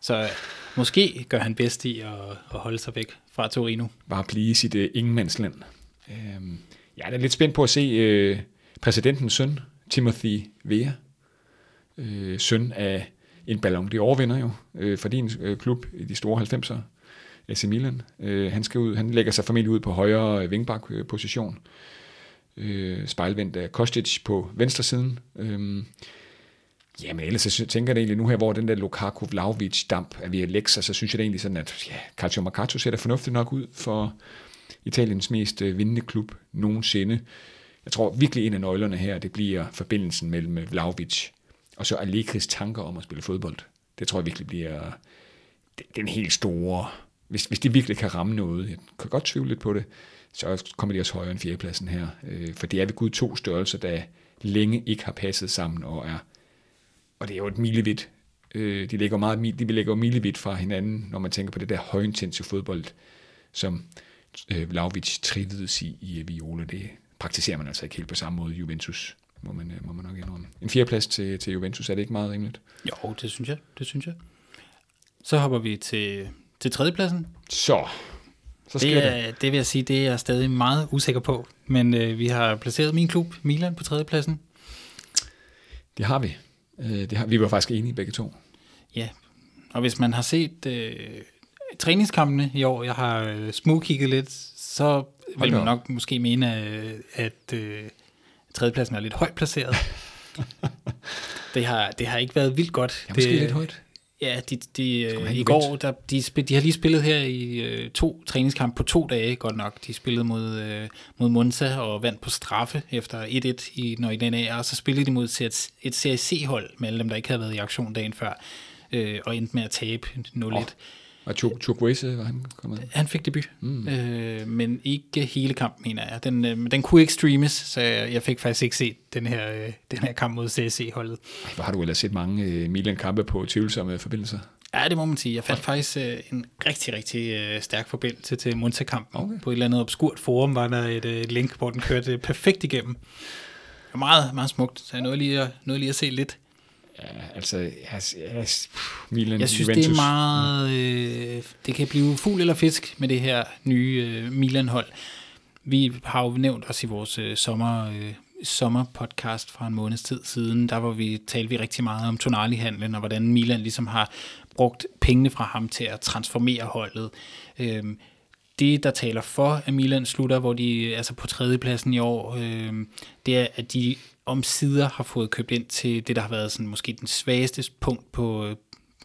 Så øh, måske gør han bedst i at, at holde sig væk fra Torino. Bare blive i sit uh, ingenmandsland. Uh, jeg er lidt spændt på at se uh, præsidentens søn, Timothy Vea, uh, søn af en Ballon d'Or vinder jo, øh, for din øh, klub i de store 90'er, AC Milan. Øh, han, skal ud, han lægger sig formentlig ud på højre øh, vingbak-position, øh, øh, spejlvendt af Kostic på venstre siden. Øh, Jamen ellers så tænker jeg egentlig nu her, hvor den der Lukaku Vlaovic damp er ved at lægge sig, så synes jeg det egentlig sådan, at ja, Calcio Mercato ser da fornuftigt nok ud for Italiens mest øh, vindende klub nogensinde. Jeg tror virkelig en af nøglerne her, det bliver forbindelsen mellem Vlaovic og så Allegris tanker om at spille fodbold. Det tror jeg virkelig bliver den helt store... Hvis, hvis de virkelig kan ramme noget, jeg kan godt tvivle lidt på det, så kommer de også højere end fjerdepladsen her. Øh, for det er ved Gud to størrelser, der længe ikke har passet sammen og er og det er jo et milevidt. Øh, de ligger meget de ligger milevidt fra hinanden, når man tænker på det der højintensive fodbold, som øh, Vlaovic trivedes i i Viola. Det praktiserer man altså ikke helt på samme måde i Juventus, må man, øh, må man nok indrømme. En fjerdeplads til, til Juventus, er det ikke meget rimeligt? Jo, det synes jeg. Det synes jeg. Så hopper vi til, til tredjepladsen. Så, så det, er, det vil jeg sige, det er jeg stadig meget usikker på. Men øh, vi har placeret min klub, Milan, på tredjepladsen. Det har vi. Øh, det har, vi var faktisk enige begge to. Ja, og hvis man har set øh, træningskampene i år, jeg har øh, smugkigget lidt, så vil man nok måske mene, øh, at øh, tredjepladsen er lidt højt placeret. det, har, det har ikke været vildt godt. Ja, måske det, lidt højt. Ja, de, de, øh, i går, der, de, de har lige spillet her i øh, to træningskampe på to dage, godt nok. De spillede mod, øh, mod Monza og vandt på straffe efter 1-1 i Nøjdena, og så spillede de mod et, et CSC-hold med alle dem, der ikke havde været i aktion dagen før, øh, og endte med at tabe 0-1. Oh. Og Chukwese var han kommet? Han fik debut, mm. øh, men ikke hele kampen, mener jeg. Den, øh, den kunne ikke streames, så jeg, jeg fik faktisk ikke set den her, øh, den her kamp mod CSC-holdet. Hvor har du ellers set mange øh, Milan-kampe på tvivlsomme forbindelser? Ja, det må man sige. Jeg fandt faktisk øh, en rigtig, rigtig øh, stærk forbindelse til Monza-kampen. Okay. På et eller andet obskurt forum var der et øh, link, hvor den kørte perfekt igennem. Det var meget, meget smukt, så jeg nåede lige at, nåede lige at se lidt. Ja, altså, jeg, jeg, Milan, jeg synes, Juventus. det er meget... Øh, det kan blive fugl eller fisk med det her nye øh, Milan-hold. Vi har jo nævnt os i vores øh, sommer, øh, sommerpodcast fra en måneds tid siden. Der var vi, talte vi rigtig meget om Tonali-handlen, og hvordan Milan ligesom har brugt pengene fra ham til at transformere holdet. Øh, det, der taler for, at Milan slutter, hvor de altså på tredjepladsen i år, øh, det er, at de om sider har fået købt ind til det, der har været sådan, måske den svageste punkt på, øh,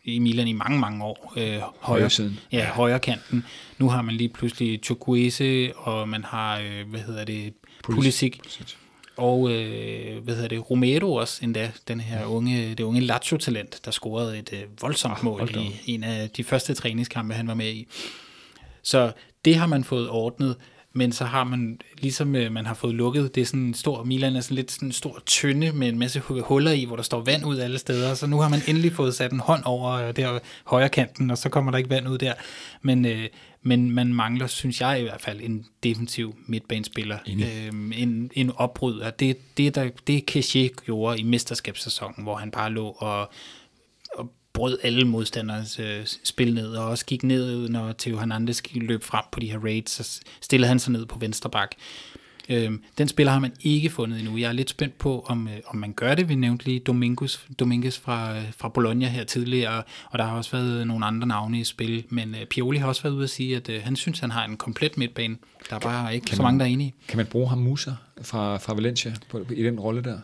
i Milan i mange, mange år. Øh, højre, siden. Ja, højre kanten. Nu har man lige pludselig Chukwese, og man har, øh, hvad hedder det, Pulisic. Pulisic. Og øh, hvad hedder det, Romero også endda, den her unge, det unge Lazio-talent, der scorede et øh, voldsomt ah, mål i en af de første træningskampe, han var med i. Så det har man fået ordnet men så har man, ligesom øh, man har fået lukket, det er sådan en stor, Milan er sådan lidt sådan en stor tynde med en masse huller i, hvor der står vand ud alle steder, så nu har man endelig fået sat en hånd over øh, der højre kanten, og så kommer der ikke vand ud der. Men, øh, men man mangler, synes jeg i hvert fald, en defensiv midtbanespiller, øh, en, en opbryder. Det, det, der, det Keshe gjorde i mesterskabssæsonen, hvor han bare lå og brød alle modstanderens øh, spil ned, og også gik ned, når Theo Hernandez løb frem på de her raids, så stillede han sig ned på venstre bak. Øhm, den spiller har man ikke fundet endnu. Jeg er lidt spændt på, om, øh, om man gør det. Vi nævnte lige Dominguez, Dominguez fra, øh, fra Bologna her tidligere, og der har også været nogle andre navne i spil, men øh, Pioli har også været ude at sige, at øh, han synes, han har en komplet midtbane. Der er bare ikke kan så man, mange, der er enige. Kan man bruge ham Musa fra, fra Valencia på, i den rolle der?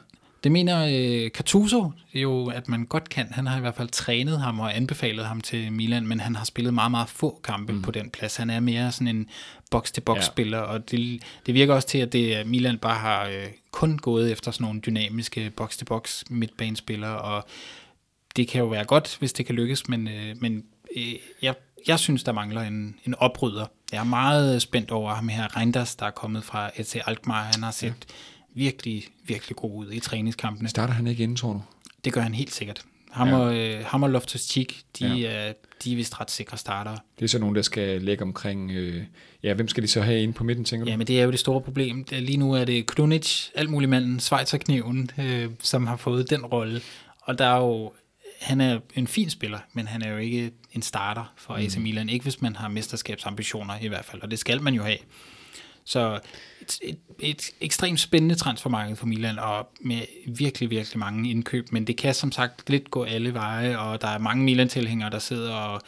Det mener øh, Cartuso jo, at man godt kan. Han har i hvert fald trænet ham og anbefalet ham til Milan, men han har spillet meget, meget få kampe mm. på den plads. Han er mere sådan en box-til-box-spiller, ja. og det, det virker også til, at det Milan bare har øh, kun gået efter sådan nogle dynamiske box-til-box midtbanespillere, og det kan jo være godt, hvis det kan lykkes, men, øh, men øh, jeg, jeg synes, der mangler en, en oprydder. Jeg er meget spændt over ham her, Reinders, der er kommet fra EC Alkmaar. Han har set ja. Virkelig, virkelig god ud i træningskampene. Starter han ikke inden, tror du? Det gør han helt sikkert. Ham, ja. og, øh, ham og Loftus Cheek, de, ja. er, de er vist ret sikre starter. Det er så nogen, der skal lægge omkring... Øh, ja, hvem skal de så have inde på midten, tænker du? Ja, men det er jo det store problem. Lige nu er det Klunic, alt muligt manden, Schweizerkniven, øh, som har fået den rolle. Og der er jo han er en fin spiller, men han er jo ikke en starter for AC mm. Milan. Ikke hvis man har mesterskabsambitioner i hvert fald, og det skal man jo have. Så et, et, et ekstremt spændende transfermarked for Milan, og med virkelig, virkelig mange indkøb, men det kan som sagt lidt gå alle veje, og der er mange Milan-tilhængere, der sidder og,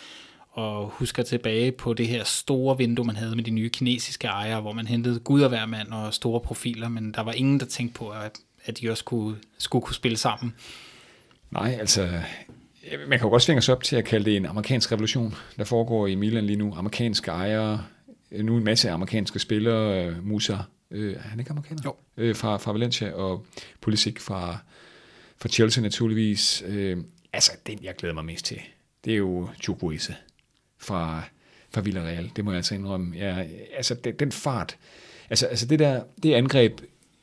og husker tilbage på det her store vindue, man havde med de nye kinesiske ejere, hvor man hentede gud og hver mand og store profiler, men der var ingen, der tænkte på, at, at de også kunne, skulle kunne spille sammen. Nej, altså, man kan jo godt svinge sig op til at kalde det en amerikansk revolution, der foregår i Milan lige nu. Amerikanske ejere, nu en masse amerikanske spillere, øh, Musa, øh, er han ikke amerikaner? Jo. Øh, fra, fra Valencia, og politik fra, fra Chelsea naturligvis. Øh, altså, den jeg glæder mig mest til, det er jo Chukwueze fra, fra Villarreal. Det må jeg altså indrømme. Ja, altså, det, den fart, altså, altså det der, det angreb,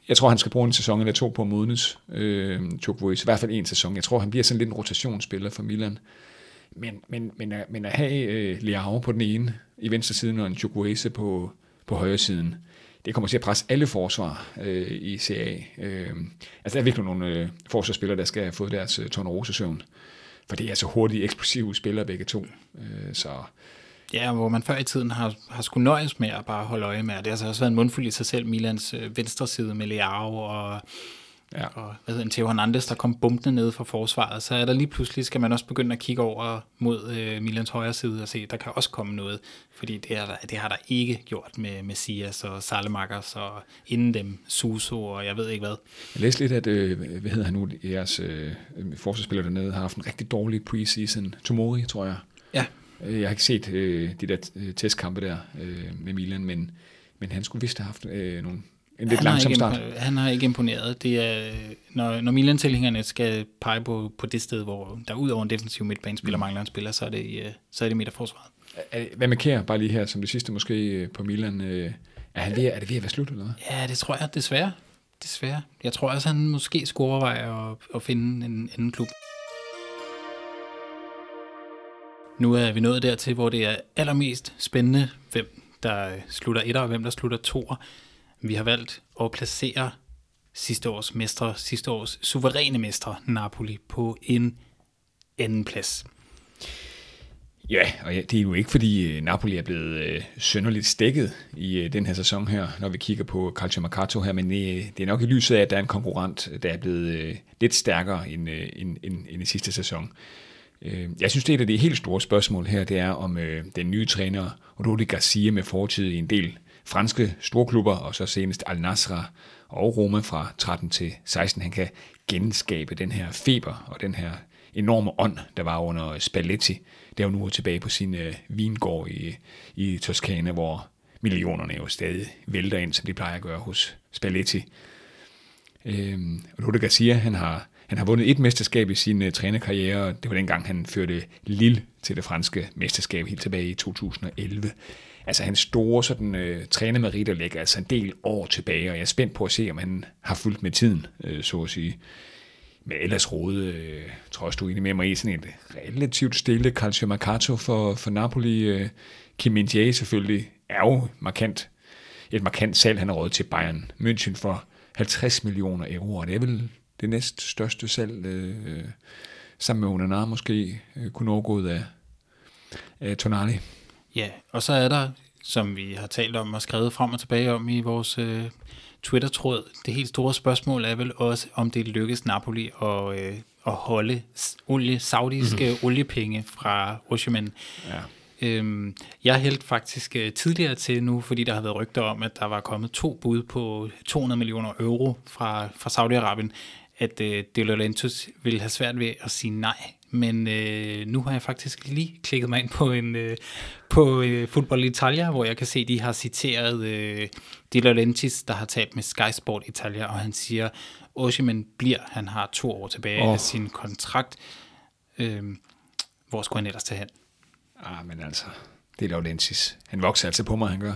jeg tror, han skal bruge en sæson eller to på at modnes, øh, Chukwueze. I hvert fald en sæson. Jeg tror, han bliver sådan lidt en rotationsspiller for Milan. Men, men, men, at, men at have øh, Leao på den ene i venstre side og en Chukwese på, på højre siden, det kommer til at presse alle forsvar øh, i CA. Øh, altså, der er virkelig nogle øh, forsvarsspillere, der skal have fået deres øh, tornerosesøvn. For det er altså hurtige, eksplosive spillere begge to. Øh, så Ja, hvor man før i tiden har, har skulle nøjes med at bare holde øje med. Det har altså også været en mundfuld i sig selv, Milans øh, venstre side med Leao og, ja. og hvad hedder, Theo Hernandez, der kom bumpende ned fra forsvaret. Så er der lige pludselig, skal man også begynde at kigge over mod øh, Milans højre side og se, der kan også komme noget. Fordi det, er, det har der ikke gjort med Messias og Salemakers og inden dem Suso og jeg ved ikke hvad. Jeg læste lidt, at øh, hvad hedder han nu, jeres øh, forsvarsspiller dernede har haft en rigtig dårlig preseason. Tomori, tror jeg. Ja, Øh, jeg har ikke set øh, de der øh, testkampe der øh, med Milan, men, men han skulle vist have haft øh, nogle, en lidt langsom start. Han har ikke imponeret. Det er, når, når Milan-tilhængerne skal pege på, på det sted, hvor der ud over en defensiv midtbanespiller mm. mangler en spiller, så er det, øh, så er det midterforsvaret. Hvad med Kjær, bare lige her som det sidste måske på Milan? Er, han ved, er det ved at være slut, eller hvad? Ja, det tror jeg desværre. Desværre. Jeg tror også, han måske skulle overveje at, at finde en anden klub. Nu er vi nået dertil, hvor det er allermest spændende, hvem der slutter etter og hvem der slutter toer. Vi har valgt at placere sidste års mestre, sidste års suveræne mestre, Napoli, på en anden plads. Ja, og det er jo ikke, fordi øh, Napoli er blevet øh, sønderligt stikket i øh, den her sæson her, når vi kigger på Calcio Mercato her, men øh, det er nok i lyset af, at der er en konkurrent, der er blevet øh, lidt stærkere end, end, end, end i sidste sæson. Øh, jeg synes, det er et af de helt store spørgsmål her, det er om øh, den nye træner, Rudi Garcia med fortid i en del franske storklubber, og så senest Al Nasra og Roma fra 13 til 16, han kan genskabe den her feber og den her enorme ånd, der var under Spalletti. der er jo nu tilbage på sin øh, vingård i, i Toskana, hvor millionerne jo stadig vælter ind, som de plejer at gøre hos Spalletti. Øhm, og Lotte Garcia, han har han har vundet et mesterskab i sin uh, trænerkarriere, og det var dengang, han førte Lille til det franske mesterskab helt tilbage i 2011. Altså hans store sådan, øh, trænermeritter ligger altså en del år tilbage, og jeg er spændt på at se, om han har fulgt med tiden, øh, så at sige. Men ellers Rode, øh, tror jeg, du egentlig med mig i sådan et relativt stille Calcio Mercato for, for Napoli. Øh, Kim min selvfølgelig er jo markant, et markant salg, han har råd til Bayern München for 50 millioner euro, og det er vel det næst største salg, øh, øh sammen med Onana måske, øh, kun overgået af, af Tonali. Ja, og så er der, som vi har talt om og skrevet frem og tilbage om i vores øh, Twitter-tråd, det helt store spørgsmål er vel også, om det lykkes Napoli at, øh, at holde olie, saudiske mm-hmm. oliepenge fra Osimhen. Ja. Øhm, jeg hældte faktisk øh, tidligere til nu, fordi der har været rygter om, at der var kommet to bud på 200 millioner euro fra, fra Saudi-Arabien at øh, De Laurentiis ville have svært ved at sige nej. Men øh, nu har jeg faktisk lige klikket mig ind på en øh, på øh, Football Italia, hvor jeg kan se, de har citeret øh, De Laurentiis, der har talt med Sky Sport Italia, og han siger, Oshiman bliver, han har to år tilbage oh. af sin kontrakt. Øh, hvor skulle han ellers tage hen? Ah, men altså, det er Laurentis. Han vokser altså på mig, han gør.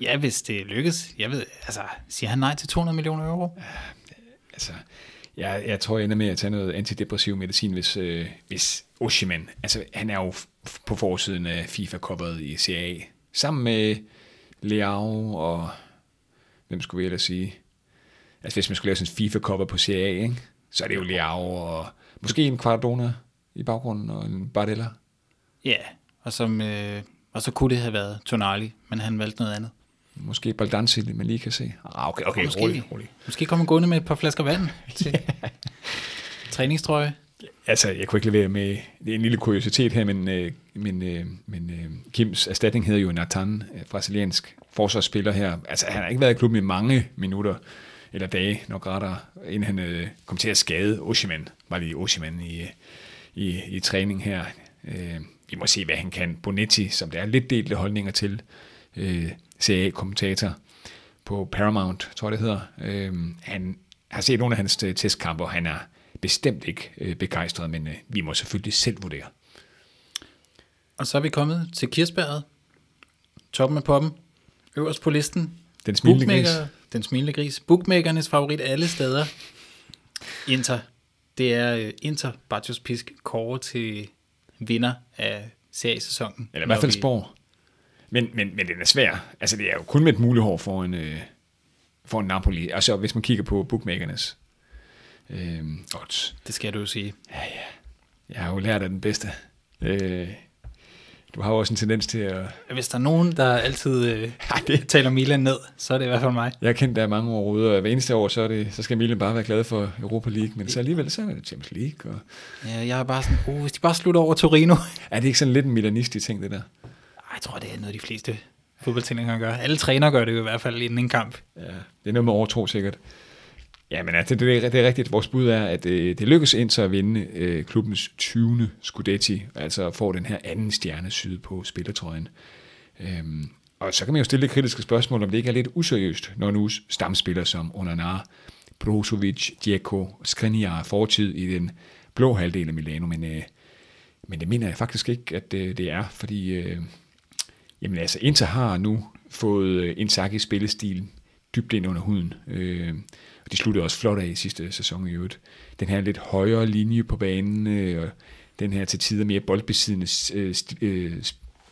Ja, hvis det lykkes. Jeg ved, altså, siger han nej til 200 millioner euro? Altså, jeg, jeg tror, jeg ender med at tage noget antidepressiv medicin, hvis, øh, hvis Oshiman, altså han er jo f- på forsiden af FIFA-kopperet i CA, sammen med Leao og, hvem skulle vi ellers sige? Altså hvis man skulle lave sådan en FIFA-kopper på CA, ikke? så er det jo Leao og måske en Quadradona i baggrunden og en Bardella. Ja, og, som, øh, og så kunne det have været Tonali, men han valgte noget andet. Måske Baldanzi, man lige kan se. Ah, okay, okay, Måske. rolig, rolig. Måske kommer gående med et par flasker vand til træningstrøje. Altså, jeg kunne ikke levere med, det er en lille kuriositet her, men, øh, men, øh, men øh, Kims erstatning hedder jo Nathan, øh, brasiliansk forsvarsspiller her. Altså, han har ikke været i klubben i mange minutter, eller dage, nok rettere, inden han øh, kom til at skade Oshiman. Var lige Oshiman i, i, i træning her. Øh, vi må se, hvad han kan. Bonetti, som der er lidt delte holdninger til, øh, CA-kommentator på Paramount, tror jeg det hedder. Øh, han har set nogle af hans øh, testkampe, og han er bestemt ikke øh, begejstret, men øh, vi må selvfølgelig selv vurdere. Og så er vi kommet til Kirsberget. Toppen af poppen. Øverst på listen. Den smilende gris. Den smilende gris. Bookmakernes favorit alle steder. Inter. Det er Inter Bartos Pisk kåre til vinder af seriesæsonen. Eller i hvert fald spår. Men, men, men den er svær. Altså, det er jo kun med et mulehår for en, øh, for en Napoli. Altså, hvis man kigger på bookmakernes øh, odds. Det skal du jo sige. Jeg har jo lært af den bedste. Øh, du har jo også en tendens til at... Hvis der er nogen, der altid øh, Ej, det, taler Milan ned, så er det i hvert fald mig. jeg har kendt der mange år ude, og hver eneste år, så, er det, så skal Milan bare være glad for Europa League, men så alligevel, så er det Champions League. Og... Ja, jeg er bare sådan, oh, hvis de bare slutter over Torino. Er det ikke sådan lidt en milanistisk ting, det der? Jeg tror, det er noget, de fleste fodboldtræninger gør. Alle træner gør det jo i hvert fald inden en kamp. Ja, det er noget med overtro sikkert. Ja, men altså, det, er, det er rigtigt. Vores bud er, at øh, det lykkes ind at vinde øh, klubbens 20. Scudetti, altså får den her anden stjerne syd på spillertrøjen. Øhm, og så kan man jo stille det kritiske spørgsmål, om det ikke er lidt useriøst, når nu stamspillere som Onanar, Brozovic, Dzeko, Skriniar er fortid i den blå halvdel af Milano, men, øh, men det mener jeg faktisk ikke, at øh, det er, fordi øh, jamen altså, Inter har nu fået øh, Inzaghi's spillestil dybt ind under huden. Øh, og de sluttede også flot af i sidste sæson i øvrigt. Den her lidt højere linje på banen, øh, og den her til tider mere boldbesiddende, øh, øh,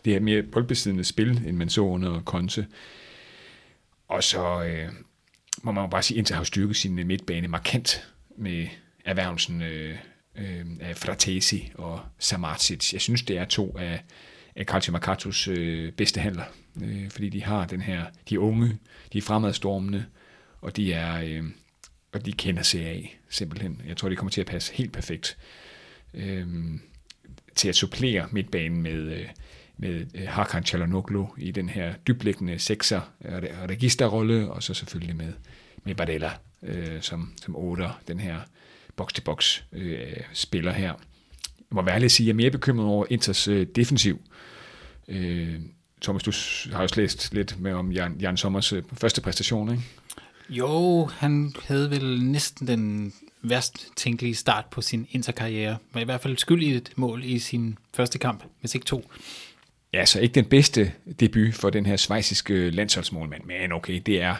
det her mere boldbesiddende spil, end man så under Konte. Og så øh, må man jo bare sige, at Inter har styrket sin midtbane markant med erhvervelsen øh, øh, af Fratesi og Samartic. Jeg synes, det er to af, af Calcio Mercatos øh, bedste handler, øh, fordi de har den her, de er unge, de er fremadstormende, og de er, øh, og de kender CA simpelthen. Jeg tror, de kommer til at passe helt perfekt øh, til at supplere midtbanen med, øh, med øh, Hakan Çalhanoğlu i den her dyblæggende sekser registerrolle, og så selvfølgelig med, med Bardella øh, som, som otter, den her box-to-box øh, spiller her. Jeg må være ærlig at sige, at jeg er mere bekymret over Inters øh, defensiv. Øh, Thomas, du har også læst lidt med om Jan, Jan Sommers øh, første præstation, ikke? Jo, han havde vel næsten den værst tænkelige start på sin interkarriere. Var i hvert fald skyld i et mål i sin første kamp, hvis ikke to. Ja, så ikke den bedste debut for den her svejsiske landsholdsmålmand, men okay, det er,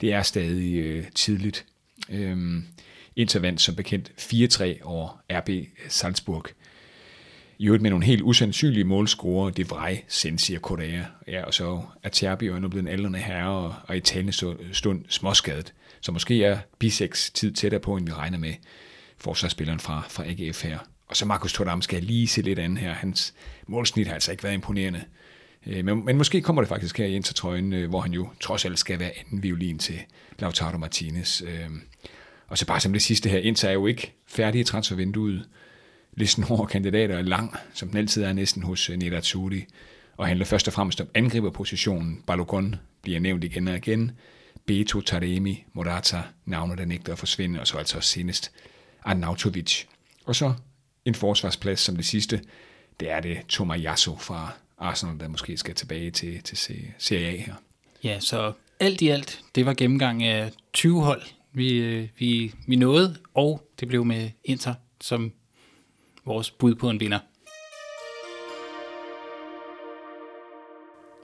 det er stadig øh, tidligt. Øhm, Inter vandt som bekendt 4-3 over RB Salzburg. I øvrigt med nogle helt usandsynlige målscorer, det Vrej, Sensi og Korea. Ja, og så er Terbi jo nu blevet en aldrende herre og, og i talende stund småskadet. Så måske er Biseks tid tættere på, end vi regner med forsvarsspilleren fra, fra AGF her. Og så Markus Thuram skal jeg lige se lidt andet her. Hans målsnit har altså ikke været imponerende. Øh, men, men måske kommer det faktisk her i Inter-trøjen, øh, hvor han jo trods alt skal være anden violin til Lautaro Martinez. Øh, og så bare som det sidste her, Inter er jo ikke færdig i transfervinduet. Listen over kandidater er lang, som den altid er næsten hos eh, øh, Nerazzurri, og handler først og fremmest om angriberpositionen. Balogun bliver nævnt igen og igen. Beto, Taremi, Morata, navne, der nægter at forsvinde, og så altså også senest Arnautovic. Og så en forsvarsplads som det sidste, det er det Tomayasu fra Arsenal, der måske skal tilbage til, til Serie A her. Ja, så alt i alt, det var gennemgang af 20 hold, vi, øh, vi, vi nåede, og det blev med Inter som vores bud på en vinder.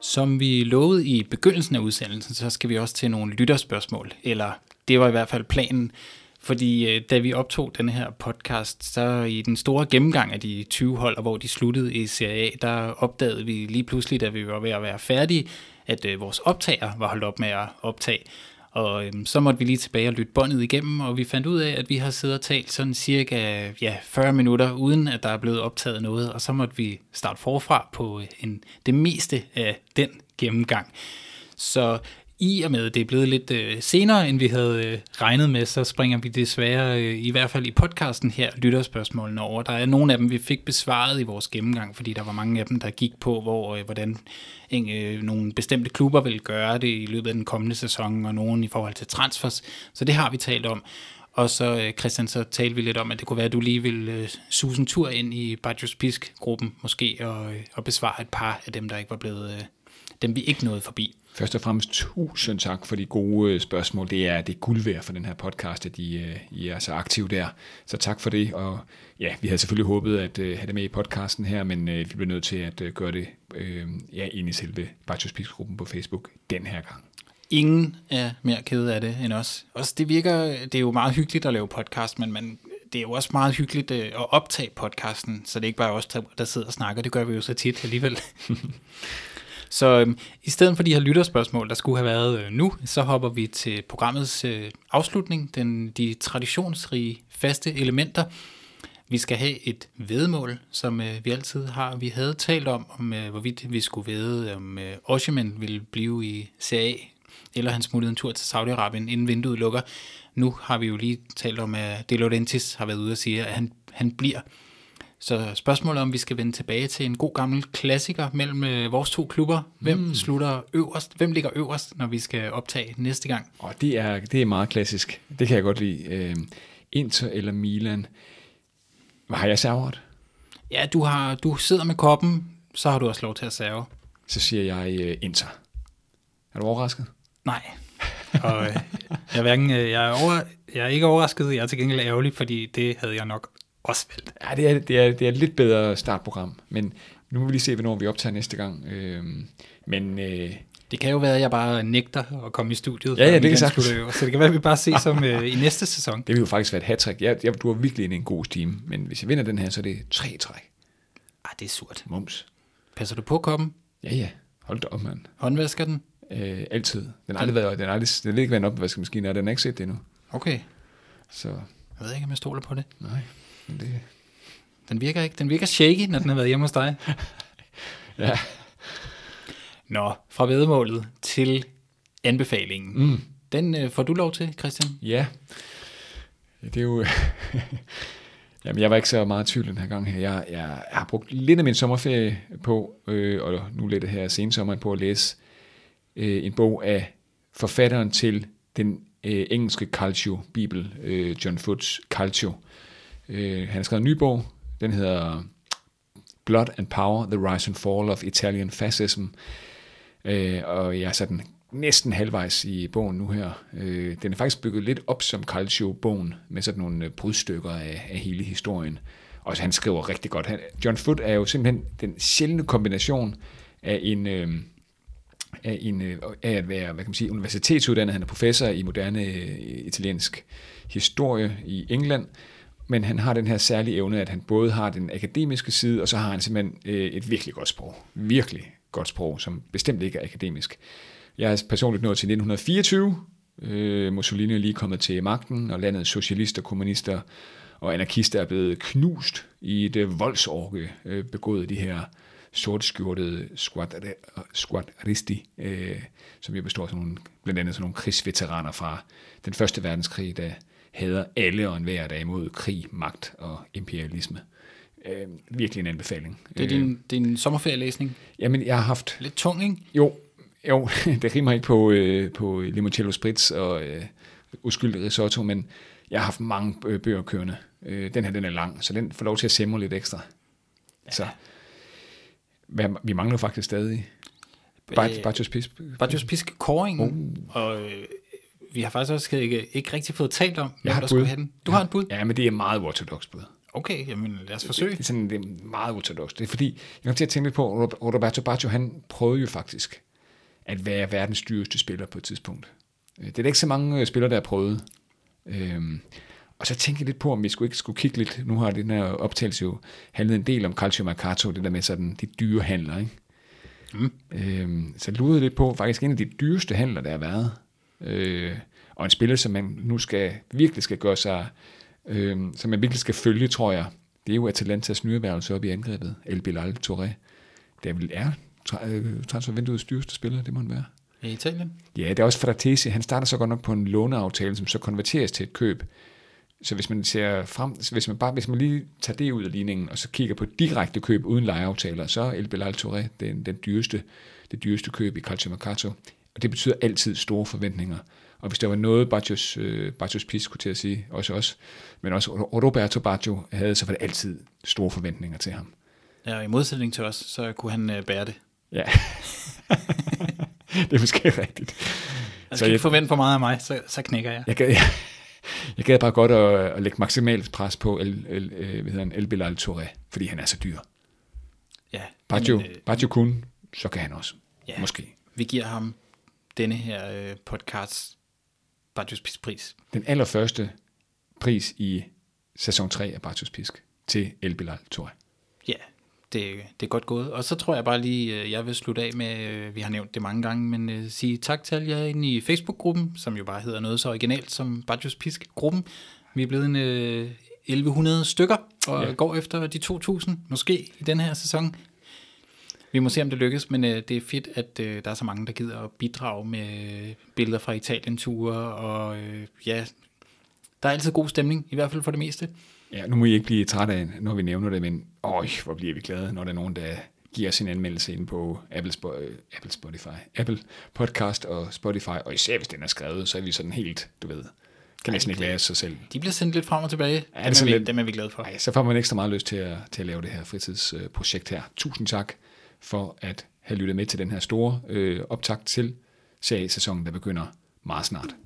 Som vi lovede i begyndelsen af udsendelsen, så skal vi også til nogle lytterspørgsmål, eller det var i hvert fald planen, fordi øh, da vi optog den her podcast, så i den store gennemgang af de 20 hold, hvor de sluttede i Serie A, der opdagede vi lige pludselig, da vi var ved at være færdige, at øh, vores optager var holdt op med at optage. Og øhm, så måtte vi lige tilbage og lytte båndet igennem, og vi fandt ud af, at vi har siddet og talt sådan cirka ja, 40 minutter, uden at der er blevet optaget noget, og så måtte vi starte forfra på øh, en, det meste af den gennemgang. Så i og med, at det er blevet lidt øh, senere, end vi havde øh, regnet med, så springer vi desværre, øh, i hvert fald i podcasten her, lytterspørgsmålene over. Der er nogle af dem, vi fik besvaret i vores gennemgang, fordi der var mange af dem, der gik på, hvor, øh, hvordan en, øh, nogle bestemte klubber vil gøre det i løbet af den kommende sæson, og nogen i forhold til transfers. Så det har vi talt om. Og så, øh, Christian, så talte vi lidt om, at det kunne være, at du lige ville øh, suge en tur ind i Bajos Pisk-gruppen, måske, og, øh, og besvare et par af dem, der ikke var blevet, øh, dem vi ikke nåede forbi. Først og fremmest tusind tak for de gode øh, spørgsmål. Det er, det er guld værd for den her podcast, at I, øh, I er så aktive der. Så tak for det. Og ja, vi havde selvfølgelig håbet at uh, have det med i podcasten her, men uh, vi blev nødt til at uh, gøre det uh, ja, ind i selve Bartosz på Facebook den her gang. Ingen er mere ked af det end os. Også det virker, det er jo meget hyggeligt at lave podcast, men man, det er jo også meget hyggeligt at optage podcasten, så det er ikke bare os, der sidder og snakker. Det gør vi jo så tit alligevel. Så øhm, i stedet for de her lytterspørgsmål, der skulle have været øh, nu, så hopper vi til programmets øh, afslutning, den, de traditionsrige faste elementer. Vi skal have et vedmål, som øh, vi altid har. Vi havde talt om, om øh, hvorvidt vi skulle vide, om øh, Oshiman ville blive i CA, eller han smuttede en tur til Saudi-Arabien, inden vinduet lukker. Nu har vi jo lige talt om, at De Laurentiis har været ude og sige, at han, han bliver. Så spørgsmålet om vi skal vende tilbage til en god gammel klassiker mellem øh, vores to klubber. Hvem mm. slutter øverst? Hvem ligger øverst, når vi skal optage næste gang? Og det er, det er meget klassisk. Det kan jeg godt lide. Øh, Inter eller Milan. Hvad har jeg serveret? Ja, du, har, du sidder med koppen, så har du også lov til at serve. Så siger jeg øh, Inter. Er du overrasket? Nej. Og, øh, jeg, er hverken, øh, jeg, er over, jeg er ikke overrasket, jeg er til gengæld ærgerlig, fordi det havde jeg nok Osvald. Ja, det er, det, er, det er et lidt bedre startprogram, men nu må vi lige se, hvornår vi optager næste gang. Øhm, men... Øh, det kan jo være, at jeg bare nægter at komme i studiet. Ja, ja, det kan sagtens. Så det kan være, at vi bare ses som øh, i næste sæson. Det vil jo faktisk være et hat-trick. Jeg, jeg, du har virkelig en god steam, men hvis jeg vinder den her, så er det tre træk. Ah, det er surt. Mums. Passer du på koppen? Ja, ja. Hold da op, mand. Håndvasker den? Øh, altid. Den har aldrig været, den har aldrig, den har ikke været en opvaskemaskine, og den har ikke set det endnu. Okay. Så. Jeg ved ikke, om jeg stoler på det. Nej. Det... Den virker ikke. Den virker shaky, når den har været hjemme hos dig. ja. Nå, fra vedmålet til anbefalingen. Mm. Den øh, får du lov til, Christian? Ja. Det er jo... Jamen, jeg var ikke så meget i tvivl den her gang her. Jeg, jeg, har brugt lidt af min sommerferie på, øh, og nu lidt her sensommeren på at læse øh, en bog af forfatteren til den øh, engelske Calcio-bibel, øh, John Foots Calcio. Øh, han har skrevet en ny bog, den hedder Blood and Power, The Rise and Fall of Italian Fascism. Øh, og jeg er sådan næsten halvvejs i bogen nu her. Øh, den er faktisk bygget lidt op som Calcio-bogen, med sådan nogle øh, brudstykker af, af hele historien. Og han skriver rigtig godt. Han, John Foot er jo simpelthen den sjældne kombination af en... Øh, af, en, øh, af at være hvad kan man sige, universitetsuddannet. Han er professor i moderne øh, italiensk historie i England, men han har den her særlige evne, at han både har den akademiske side, og så har han simpelthen øh, et virkelig godt sprog. Virkelig godt sprog, som bestemt ikke er akademisk. Jeg er personligt nået til 1924. Øh, Mussolini er lige kommet til magten, og landets socialister, kommunister og anarkister er blevet knust i det voldsorge øh, begået de her sortskjortede squadristi, øh, som jo består af sådan nogle, blandt andet sådan nogle krigsveteraner fra den første verdenskrig, der hader alle og enhver, der er imod krig, magt og imperialisme. Øh, virkelig en anbefaling. Det er din, øh, din sommerferielæsning? Jamen, jeg har haft... Lidt tung, ikke? Jo, jo det rimer ikke på, øh, på limoncello spritz og øh, uskyldig risotto, men jeg har haft mange øh, bøger kørende. Øh, den her, den er lang, så den får lov til at simre lidt ekstra. Ja. Så vi mangler faktisk stadig Bajos Pisk. Bajos Pisk Koring. Oh. Og øh, vi har faktisk også ikke, ikke rigtig fået talt om, jeg har der skulle have den. Du ja. har et bud? Ja, men det er meget ortodox bud. Okay, jamen lad os forsøge. Det er sådan det er meget ortodox. Det er fordi, jeg kommer til at tænke lidt på, Roberto Baggio, han prøvede jo faktisk at være verdens dyreste spiller på et tidspunkt. Øh, Det er der ikke så mange øh, spillere, der har prøvet. Øhm, og så tænkte jeg lidt på, om vi skulle ikke skulle kigge lidt. Nu har den her optagelse jo handlet en del om Calcio Mercato, det der med sådan de dyre handler, ikke? Mm. Øhm, så jeg lidt på, faktisk en af de dyreste handler, der har været. Øh, og en spiller, som man nu skal, virkelig skal gøre sig, øh, som man virkelig skal følge, tror jeg, det er jo Atalantas nyerhvervelse op i angrebet, El Bilal Touré. Der vel er øh, transfervinduets dyreste spiller, det må han være. I Italien? Ja, det er også Fratesi. Han starter så godt nok på en låneaftale, som så konverteres til et køb. Så hvis man ser frem, hvis man bare, hvis man lige tager det ud af ligningen, og så kigger på direkte køb uden lejeaftaler, så er El Bilal Touré den, den dyreste, det dyreste køb i Calcio Mercato. Og det betyder altid store forventninger. Og hvis der var noget, Baccios, øh, Pis skulle til at sige, også os, men også Roberto Baggio havde, så var det altid store forventninger til ham. Ja, og i modsætning til os, så kunne han øh, bære det. Ja, det er måske rigtigt. Jeg skal ikke forvente for meget af mig, så, så knækker jeg. Jeg gad, jeg, jeg gad bare godt at, at lægge maksimalt pres på El, El, øh, hvad hedder han, El Bilal Touré, fordi han er så dyr. Ja, Baggio, jamen, øh, Baggio kun, så kan han også. Ja. Måske. vi giver ham denne her øh, podcast Bajos pris. Den allerførste pris i sæson 3 af Bartos Pisk til El Bilal Touré. Ja, det, det er godt gået. Og så tror jeg bare lige, øh, jeg vil slutte af med, øh, vi har nævnt det mange gange, men øh, sige tak til jer inde i Facebook-gruppen, som jo bare hedder noget så originalt som Bajos Pisk-gruppen. Vi er blevet en øh, 1100 stykker, og ja. går efter de 2000, måske i den her sæson. Vi må se, om det lykkes, men øh, det er fedt, at øh, der er så mange, der gider at bidrage med øh, billeder fra Italien-ture, og øh, ja, der er altid god stemning, i hvert fald for det meste. Ja, nu må I ikke blive træt af, når vi nævner det, men øj, hvor bliver vi glade, når der er nogen, der giver sin anmeldelse ind på Apple, Spo- øh, Apple Spotify, Apple Podcast og Spotify, og især hvis den er skrevet, så er vi sådan helt, du ved, kan næsten ikke være sig selv. De bliver sendt lidt frem og tilbage. Ja, dem, det er er vi, lidt- dem er vi glade for. Nej, så får man ekstra meget lyst til at, til at lave det her fritidsprojekt her. Tusind tak for at have lyttet med til den her store øh, optakt til seriesæsonen, der begynder meget snart.